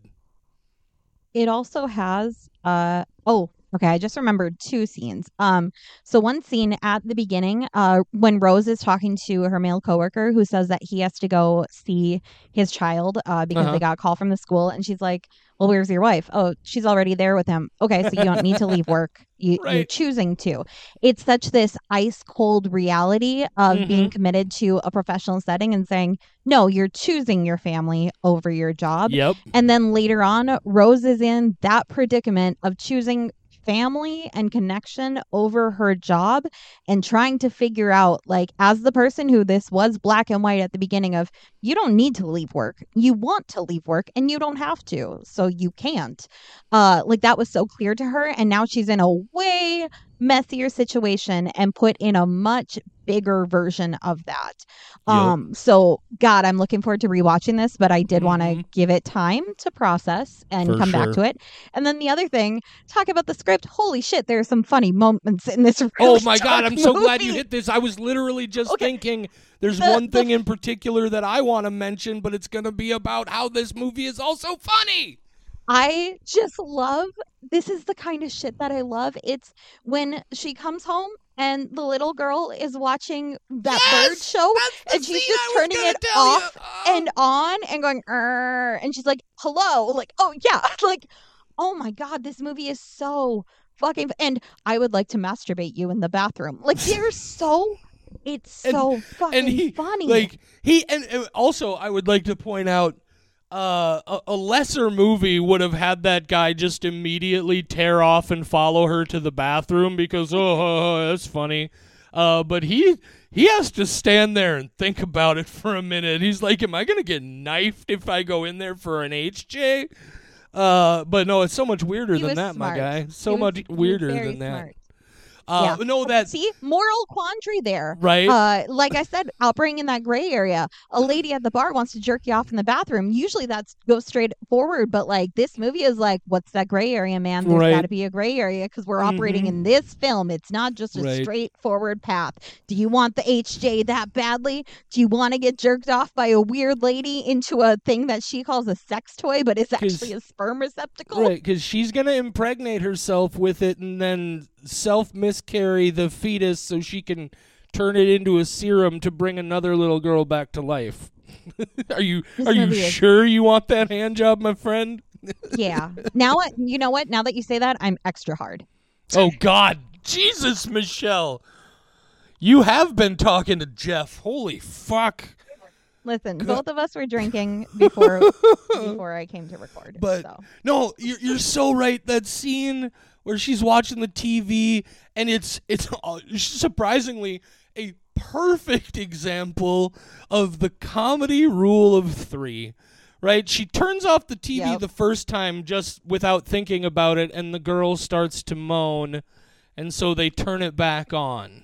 It also has uh oh, Okay, I just remembered two scenes. Um, so one scene at the beginning, uh, when Rose is talking to her male coworker who says that he has to go see his child, uh, because Uh-huh. they got a call from the school, and she's like, "Well, where's your wife? Oh, she's already there with him. Okay, so you don't need to leave work. You, (laughs) You're Right. choosing to. It's such this ice cold reality of being committed to a professional setting and saying, no, you're choosing your family over your job. Yep. And then later on, Rose is in that predicament of choosing family and connection over her job and trying to figure out, like, as the person who this was black and white at the beginning of, you don't need to leave work. You want to leave work and you don't have to. So you can't. Uh, like, that was so clear to her. And now she's in a way messier situation and put in a much bigger version of that. Yep. Um so god, I'm looking forward to rewatching this, but I did want to Mhm. give it time to process and For come back to it. And then the other thing, talk about the script. Holy shit, there are some funny moments in this (laughs) Oh my god, I'm so glad you hit this. I was literally just Okay. thinking there's The- one the- thing in particular that I want to mention, but it's going to be about how this movie is also funny. I just love this is the kind of shit that I love. It's when she comes home and the little girl is watching that bird show and she's just turning it off Oh. and on and going and she's like hello like oh yeah (laughs) like oh my god this movie is so fucking and i would like to masturbate you in the bathroom like they're so it's And- so fucking he, funny like he and, and also I would like to point out uh, a, a lesser movie would have had that guy just immediately tear off and follow her to the bathroom because oh, oh, oh, that's funny. Uh, but he he has to stand there and think about it (laughs) for a minute. He's like, "Am I gonna get knifed if I go in there for an HJ?" Uh, but no, it's so much weirder He than that, my guy. So much weirder than that. Uh, no, that see? Moral quandary there. Right. uh like i said i'll bring in that gray area. A lady at the bar wants to jerk you off in the bathroom. Usually that's goes straight forward but like this movie is like what's that gray area man? There's Right. got to be a gray area because we're operating Mhm. in this film. It's not just a Right. straightforward path. Do you want the hj that badly? Do you want to get jerked off by a weird lady into a thing that she calls a sex toy but it's actually a sperm receptacle? Right, because she's gonna impregnate herself with it and then self miscarry the fetus so she can turn it into a serum to bring another little girl back to life. (laughs) are you are you sure you want that hand job, my friend? yeah now what you know what now that you say that i'm extra hard Oh God, Jesus, Michelle, you have been talking to Jeff. Holy fuck! Listen, both of us were drinking before (laughs) before I came to record. But- so. No, you're you're so right. That scene where she's watching the TV and it's it's (laughs) uh, surprisingly a perfect example of the comedy rule of 3. Right? She turns off the TV Yep. the first time just without thinking about it and the girl starts to moan and so they turn it back on.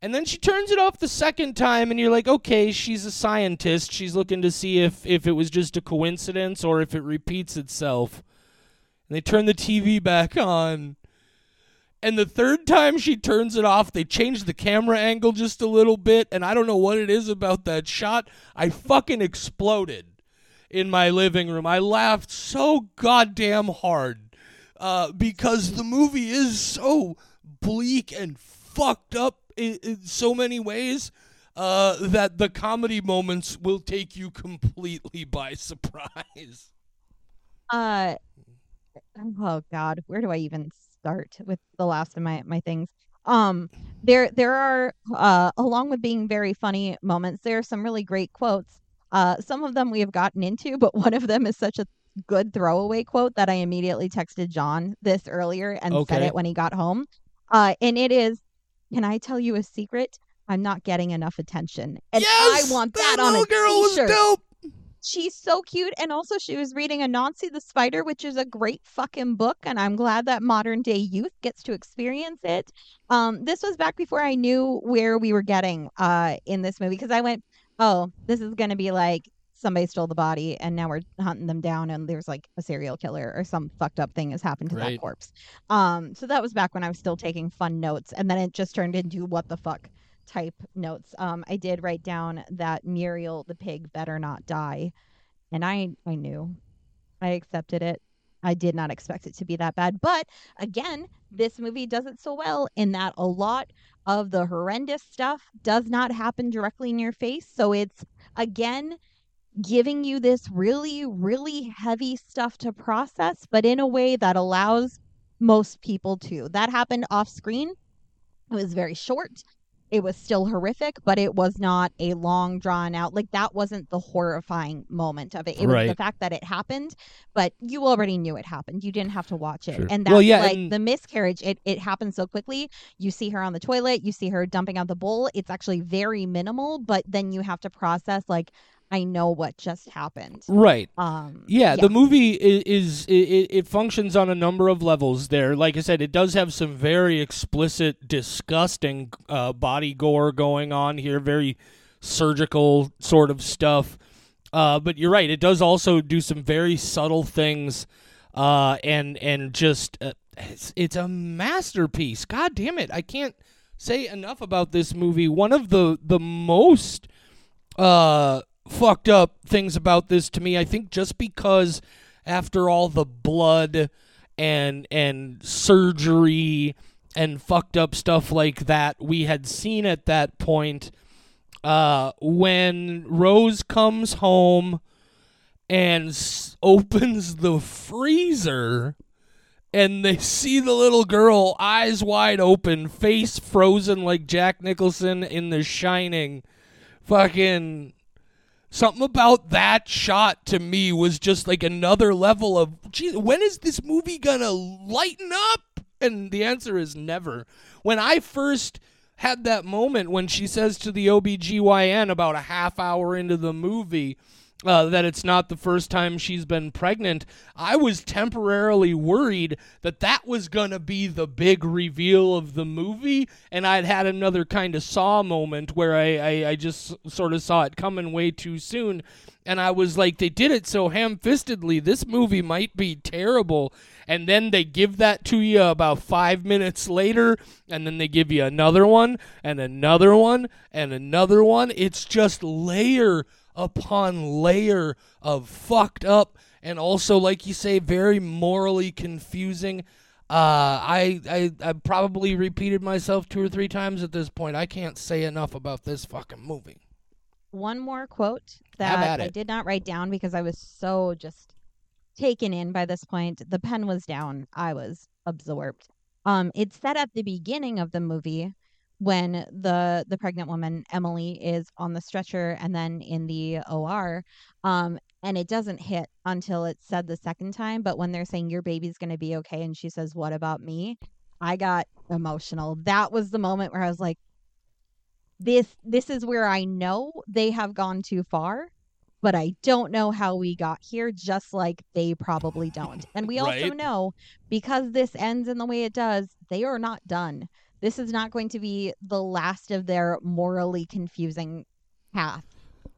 And then she turns it off the second time, and you're like, okay, she's a scientist. She's looking to see if, if it was just a coincidence or if it repeats itself. And they turn the TV back on. And the third time she turns it off, they change the camera angle just a little bit. And I don't know what it is about that shot. I fucking exploded in my living room. I laughed so goddamn hard uh, because the movie is so bleak and fucked up in, in so many ways uh, that the comedy moments will take you completely by (laughs) surprise. Uh oh god, where do I even start with the last of my my things? Um there there are uh along with being very funny moments, there are some really great quotes. Uh some of them we have gotten into, but (laughs) one of them is such a good throwaway quote that I immediately texted John this earlier and said it when he got home. Uh and it is can I tell you a secret? I'm not getting enough attention. And yes, I want that, that on a girl was t-shirt dope. She's so cute and also she was reading anansi the spider which is a great fucking book and i'm glad that modern day youth gets to experience it. Um this was back before i knew where we were getting uh in this movie because i went oh this is gonna be like somebody stole the body and now we're hunting them down and there's like a serial killer or some fucked up thing has happened to Right. that corpse. Um so that was back when i was still taking fun notes and then it just turned into what the fuck type notes um i did write down that muriel the pig better not die and I I knew. I accepted it. I did not expect it to be that bad. But again, this movie does it so well in that a lot of the horrendous stuff does not happen directly in your face. So it's again giving you this really, really heavy stuff to process, but in a way that allows most people to. That happened off screen. It was very short it was still horrific, but it was not a long drawn out like that wasn't the horrifying moment of it. It Right. was the fact that it happened, but you already knew it happened. You didn't have to watch it. Sure. And that's Well, yeah, like and- the miscarriage, it it happens so quickly. You see her on the toilet, you see her dumping out the bowl. It's actually very minimal, but then you have to process like I know what just happened. Right. Um Yeah, the movie is, is it, it functions on a number of levels. There, like I said, it does have some very explicit, disgusting uh, body gore going on here. Very surgical sort of stuff. Uh, but you're right; it does also do some very subtle things, uh, and and just uh, it's, it's a masterpiece. God damn it! I can't say enough about this movie. One of the the most uh fucked up things about this to me. I think just because after all the blood and and surgery and fucked up stuff like that we had seen at that point uh when Rose comes home and s- opens the freezer and they see the little girl eyes wide open face frozen like Jack Nicholson in The Shining fucking something about that shot to me was just like another level of geez, when is this movie gonna lighten up? And the answer is never. When i first had that moment when she says to the obgyn about a half hour into the movie uh, that it's not the first time she's been pregnant, I was temporarily worried that that was going to be the big reveal of the movie. And I'd had another kind of saw moment where I, I, I just sort of saw it coming way too soon. And I was like, they did it so ham fistedly. This movie might be terrible. And then they give that to you about five minutes later. And then they give you another one, and another one, and another one. It's just layer upon layer of fucked up and also like you say very morally confusing uh, I, I I probably repeated myself two or three times at this point. I can't say enough about this fucking movie. one more quote that I did not write down because I was so just taken in by this point. The pen was down. I was absorbed. Um, it's said at the beginning of the movie when the the pregnant woman Emily is on the stretcher and then in the OR. Um, and it doesn't hit until it's said the second time. But when they're saying your baby's gonna be okay, and she says, "What about me?" I got emotional. That was the moment where I was like, this this is where I know they have gone too far, but I don't know how we got here, just like they probably don't. And we also know because this ends in the way it does, they are not done. This is not going to be the last of their morally confusing path.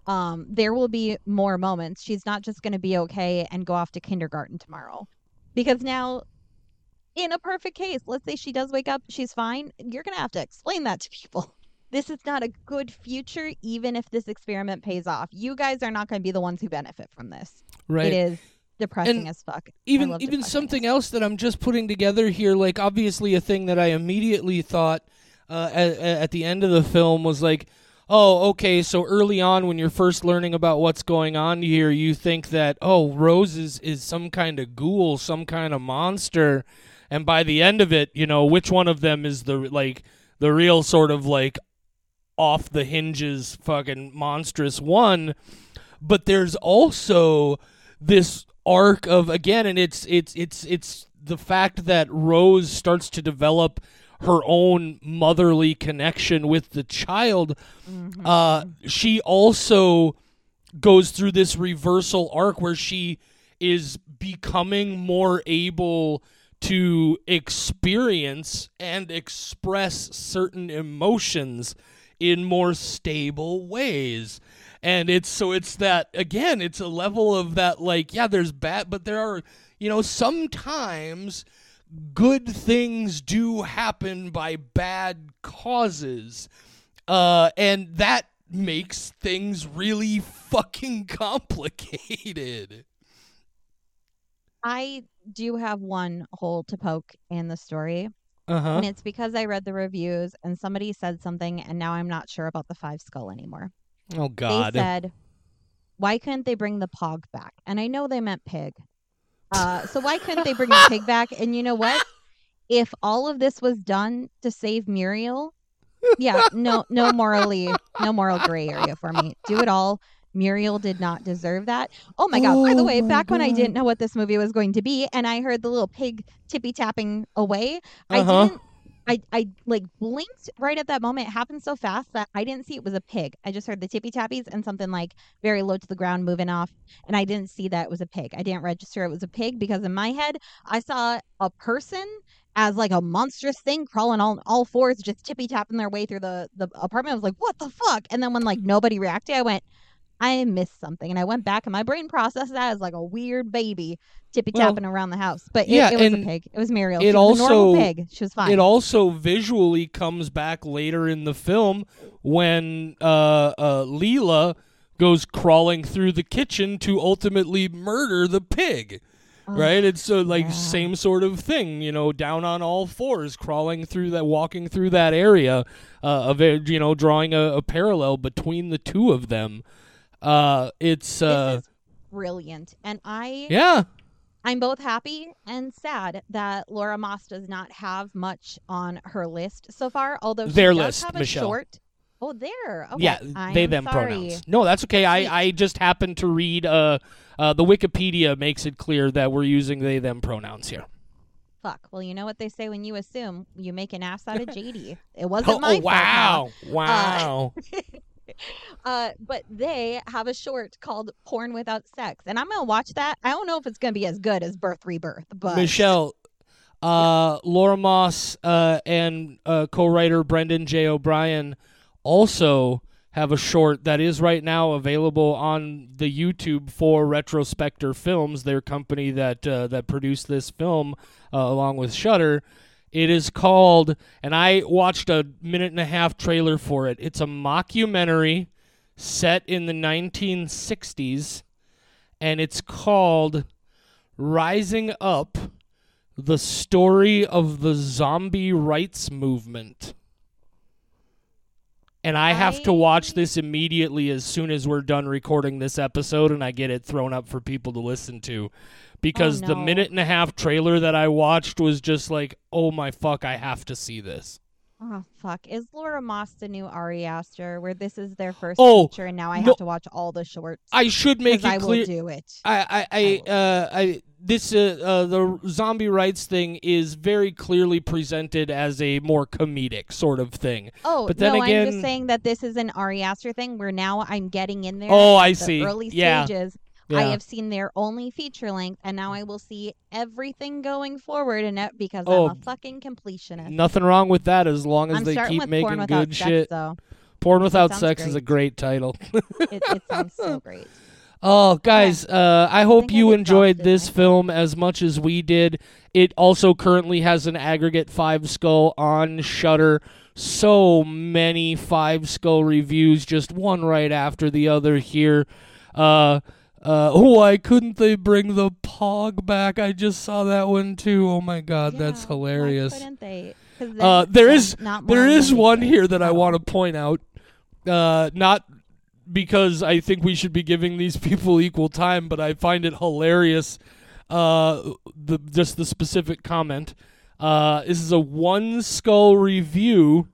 Um, there will be more moments. She's not just going to be okay and go off to kindergarten tomorrow. Because now, in a perfect case, let's say she does wake up, she's fine. You're going to have to explain that to people (laughs) this is not a good future, even if this experiment pays off. You guys are not going to be the ones who benefit from this. Right. It is depressing And as fuck. Even even something else that I'm just putting together here, like obviously a thing that I immediately thought uh, at, at the end of the film was like, oh, okay, so early on when you're first learning about what's going on here, you think that oh, Rose is, is some kind of ghoul, some kind of monster, and by the end of it, you know, which one of them is the like the real sort of like off the hinges fucking monstrous one. But there's also this arc of again and it's it's it's it's the fact that Rose starts to develop her own motherly connection with the child Mhm. uh she also goes through this reversal arc where she is becoming more able to experience and express certain emotions in more stable ways and it's so it's that again it's a level of that like yeah there's bad but there are you know sometimes good things do happen by bad causes uh and that makes things really fucking (laughs) complicated I do have one hole to poke in the story, Uh huh. and it's because I read the reviews and somebody said something, and now I'm not sure about the five skull anymore. Oh God. They said, "Why couldn't they bring the pog back?" And I know they meant pig. Uh, so why couldn't they bring the pig back? (laughs) And you know what? If all of this was done to save Muriel, yeah, no, no morally, no moral gray area for me. Do it all. Muriel did not deserve that. Oh my god! By the Oh way, back when I didn't know what this movie was going to be, and I heard the little pig tippy tapping away, Uh-huh. I didn't. I, I like blinked right at that moment. It happened so fast that I didn't see it was a pig. I just heard the tippy tappies and something like very low to the ground moving off. And I didn't see that it was a pig. I didn't register it was a pig because in my head, I saw a person as like a monstrous thing crawling on all fours, just tippy tapping their way through the, the apartment. I was like, what the fuck? And then when like nobody reacted, I went, I missed something. And I went back and my brain processed that as like a weird baby tippy Well, tapping around the house. But it, yeah, it was a pig. It was Muriel. it She was a normal also- pig. She was fine. It also visually comes back later in the film when uh, uh, Lila goes crawling through the kitchen to ultimately murder the pig. Right? It's uh, like yeah. same sort of thing, you know, down on all fours, crawling through that, walking through that area, uh, of you know, drawing a, a parallel between the two of them. Uh, it's uh, this is brilliant. And I yeah, I'm both happy and sad that Laura Moss does not have much on her list so far, although she Their does list, have a Michelle. short. Oh, there. Okay. yeah, I they them sorry. pronouns. No, that's okay. I I just happened to read uh, uh, the Wikipedia makes it clear that we're using they them pronouns here. Fuck. Well, you know what they say when you assume you make an ass out of (laughs) JD. It wasn't Oh, my oh, fault. wow, wow. Uh, (laughs) but they have a short called "Porn Without Sex," and I'm gonna watch that. I don't know if it's gonna be as good as Birth Rebirth, but Michelle, uh, Laura Moss, uh, and uh, co-writer Brendan J. O'Brien also have a short that is right now available on the YouTube for Retrospecter Films, their company that uh, that produced this film uh, along with Shudder. It is called, and I watched a minute and a half trailer for it. It's a mockumentary set in the 1960s, and it's called Rising Up The Story of the Zombie Rights Movement. And I have to watch this immediately as soon as we're done recording this episode and I get it thrown up for people to listen to. Because the no. minute and a half trailer that I watched was just like, oh my fuck, I have to see this. Oh fuck! Is Laura Moss the new Ari Aster, where this is their first Oh, feature, and now I no. have to watch all the shorts? I should make it I clear. will do it. I, I, I, I uh, I, this, uh, uh, the zombie rights thing is very clearly presented as a more comedic sort of thing. oh but then no, I'm just saying that this is an Ari Aster thing, where now I'm getting in there. Oh, I the see. Early Yeah. stages. Yeah. I have seen their only feature length, and now I will see everything going forward in it because Oh, I'm a fucking completionist. Nothing wrong with that as long as I'm they keep making good sex, shit. though. Porn without sex is a great title. (laughs) It, it sounds so (laughs) great. Oh, guys, uh, I hope think you I've enjoyed this myself. film as much as we did. It also currently has an aggregate five skull on Shudder. So many five skull reviews, just one right after the other here. Uh, uh, (laughs) why couldn't they bring the Pog back? I just saw that one too. Oh my God, that's hilarious. Why couldn't they? Uh, there not There is one here that I Oh. want to point out. Uh, not because I think we should be giving these (laughs) people equal time, but I find it hilarious. Uh, the just the specific comment. Uh, this is a one skull review.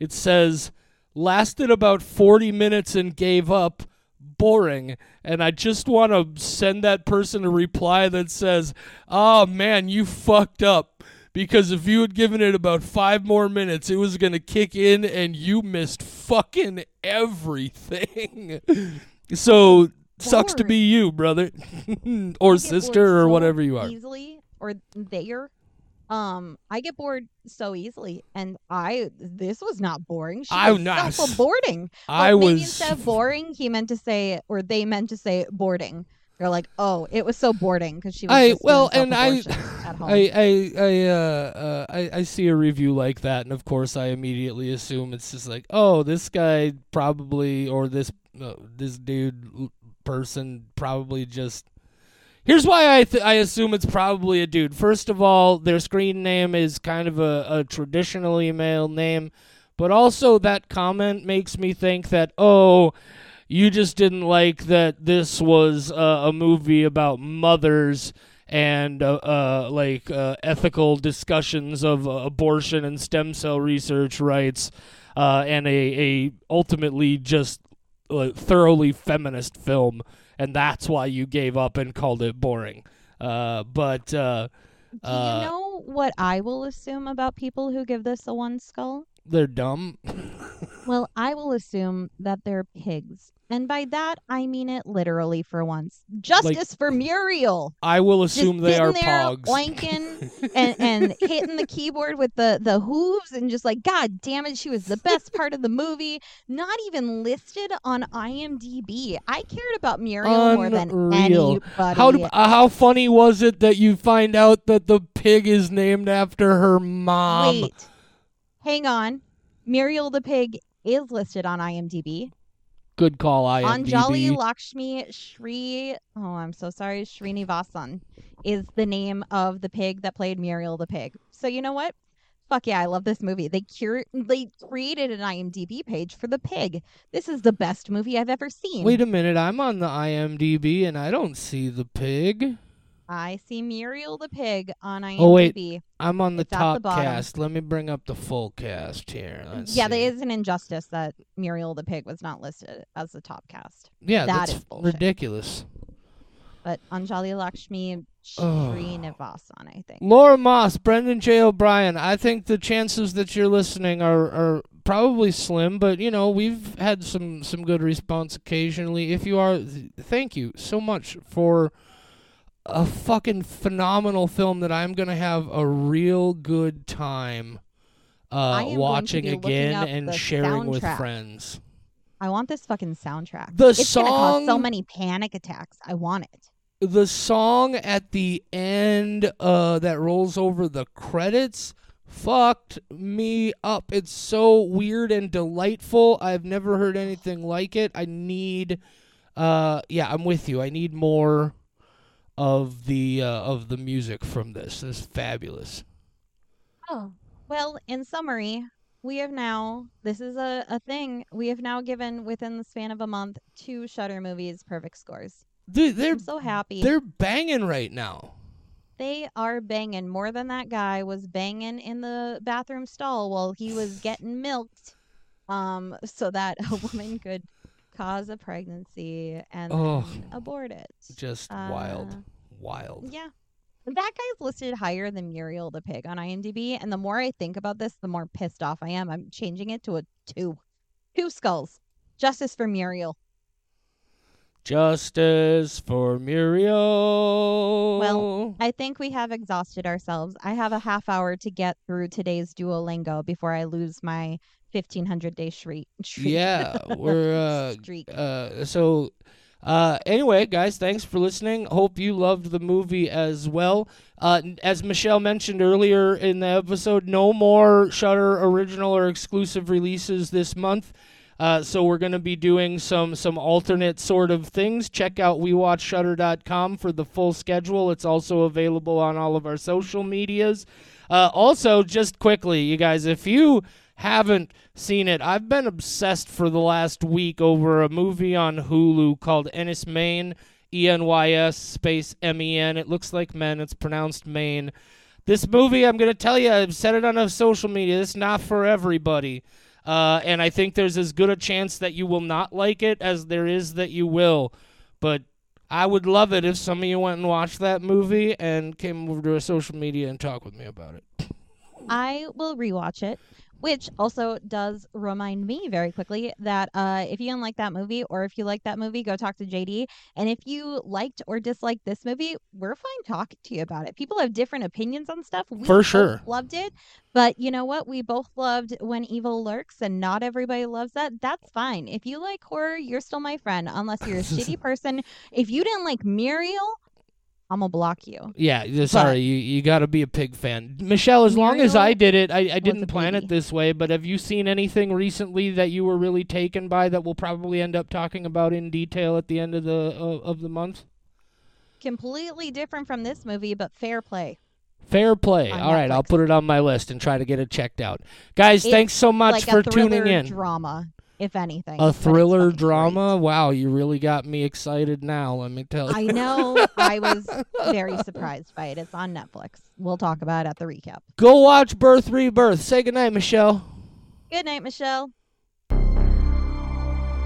It says lasted about forty minutes and gave up. Boring, and I just want to send that person a reply that says, "Oh man, you fucked up." because if you had given it about five more minutes, it was gonna kick in, and you missed fucking everything. (laughs) so sucks to be you, brother, (laughs) or sister, or so whatever you are. Easily or there. Um, I get bored so easily, and I this was not boring. She I- was not I- self-aborting. I was. instead of boring, he meant to say, or they meant to say boarding. They're like, oh, it was so boring because she was. I well, and I, self-abortion at (laughs) home. I, I, I, uh, uh, I, I see a review like that, and of course, I immediately assume it's just like, oh, this guy probably, or this, uh, this dude person probably just, Here's why I th- I assume it's probably a dude. First of all, their screen name is kind of a, a traditionally male name, but also that comment makes me think that oh, you just didn't like that this was uh, a movie about mothers and uh, uh, like uh, ethical discussions of abortion and stem cell research rights, uh, and a, a ultimately just uh, thoroughly feminist film, and that's why you gave up and called it boring. Uh, but uh, Do uh, you know what I will assume about people who give this a one skull? they're dumb. (laughs) Well, I will assume that they're pigs. And by that, I mean it literally for once. Justice for Muriel. I will Just assume they sitting are there pogs. oinking (laughs) and, and hitting the keyboard with the, the hooves and just like, God damn it, she was the best (laughs) part of the movie. Not even listed on IMDb. I cared about Muriel more than Unreal. anybody. How uh, how funny was it that you find out that the pig is named after her mom? Wait, hang on. Muriel the pig is listed on IMDb. Good call, IMDb. Anjali Lakshmi Shri. Oh, I'm so sorry. Srinivasan is the name of the pig that played Muriel the pig. So you know what? Fuck yeah, I love this movie. They cure they created an IMDb page for the pig. This is the best movie I've ever seen. Wait a minute, I'm on the IMDb and I don't see the pig. I see Muriel the pig on IMDb. Oh, wait. I'm on the It's top the cast. Let me bring up the full cast here. Let's yeah, see. there is an injustice that Muriel the pig was not listed as the top cast. yeah, that that's is bullshit. ridiculous. But Anjali Lakshmi. Srinivasan, I think. Laura Moss, Brendan J. O'Brien. I think the chances that you're listening are, are probably slim, but you know we've had some some good response occasionally. If you are, th- thank you so much for a fucking phenomenal film that I'm gonna have a real good time uh, am going to watching again and sharing with friends. I want this fucking soundtrack. The it's gonna cause so many panic attacks. I want it. the song at the end uh, that rolls over the credits fucked me up. It's so weird and delightful. I've never heard anything like it. I need uh yeah, I'm with you. I need more of the uh, of the music from this. This is fabulous. Oh. Well, in summary, we have now this is a, a thing. We have now given within the span of a month two Shudder movies perfect scores. Dude, they're I'm so happy. they're banging right now. They are banging more than that guy was banging in the bathroom stall while he was (sighs) getting milked, um, so that a woman could cause a pregnancy and Oh. abort it. Just wild. Uh, Wild. Yeah. That guy's listed higher than Muriel the pig on IMDb, and the more I think about this, the more pissed off I am. I'm changing it to a two. Two skulls. Justice for Muriel. Justice for Muriel. Well, I think we have exhausted ourselves. I have a half hour to get through today's Duolingo before I lose my 1500 day shriek. (laughs) yeah, (laughs) we're uh, streak. uh so uh anyway guys thanks for listening hope you loved the movie as well uh as michelle mentioned earlier in the episode no more shudder original or exclusive releases this month uh, so we're going to be doing some some alternate sort of things. Check out wewatchshudder.com for the full schedule. It's also available on all of our social medias. Uh, also, just quickly, you guys, if you haven't seen it, I've been obsessed for the last week over a movie on Hulu called Enys Men, E N Y S space M E N. It looks like men, it's pronounced Maine. This movie, I'm going to tell you, I've said it on social media, it's not for everybody. Uh, and I think there's as good a chance that you will not like it as there is that you will. But I would love it if some of you went and watched that movie and came over to our social media and talked with me about it. I will rewatch it, which also does remind me very quickly that uh, if you didn't like that movie or if you like that movie, go talk to JD. And if you liked or disliked this movie, we're fine talking to you about it. People have different opinions on stuff. We For sure. loved it, but you know what? We both loved When Evil Lurks, and not everybody loves that. That's fine. If you like horror, you're still my friend, unless you're a (laughs) shitty person. If you didn't like Muriel, I'm gonna block you. Yeah, sorry, you, you got to be a pig fan. Michelle, as long as I did it, I, I didn't plan it this way, but have you seen anything recently that you were really taken by that we'll probably end up talking about in detail at the end of the uh, of the month? completely different from this movie, but fair play. Fair play. All right, I'll put it on my list and try to get it checked out. Guys, It's thanks so much like for tuning in. drama, if anything. a thriller drama? Wow, you really got me excited now, let me tell you. I know. (laughs) I was very surprised by it. It's on Netflix. We'll talk about it at the recap. Go watch Birth Rebirth. Say goodnight, Michelle. Good night, Michelle.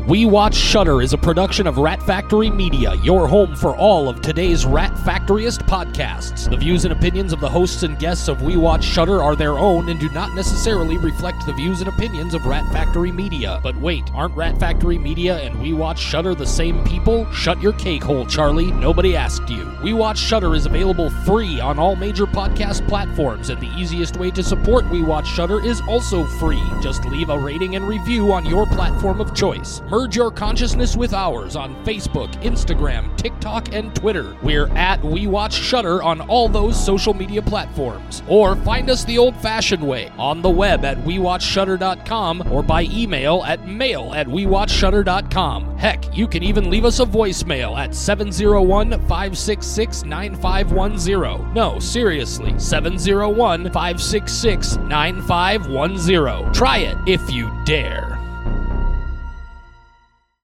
We Watch Shudder is a production of Rat Factory Media, your home for all of today's Rat Factoryist podcasts. The views and opinions of the hosts and guests of We Watch Shudder are their own and do not necessarily reflect the views and opinions of Rat Factory Media. But wait, aren't Rat Factory Media and We Watch Shudder the same people? Shut your cake hole, Charlie. Nobody asked you. We Watch Shudder is available free on all major podcast platforms, and the easiest way to support We Watch Shudder is also free. Just leave a rating and review on your platform of choice. Merge your consciousness with ours on Facebook, Instagram, TikTok, and Twitter. We're at We Watch Shudder on all those social media platforms. Or find us the old fashioned way on the web at WeWatchShudder.com or by email at mail at WeWatchShudder.com. Heck, you can even leave us a voicemail at 701 566 9510. No, seriously, 701 566 9510. Try it if you dare.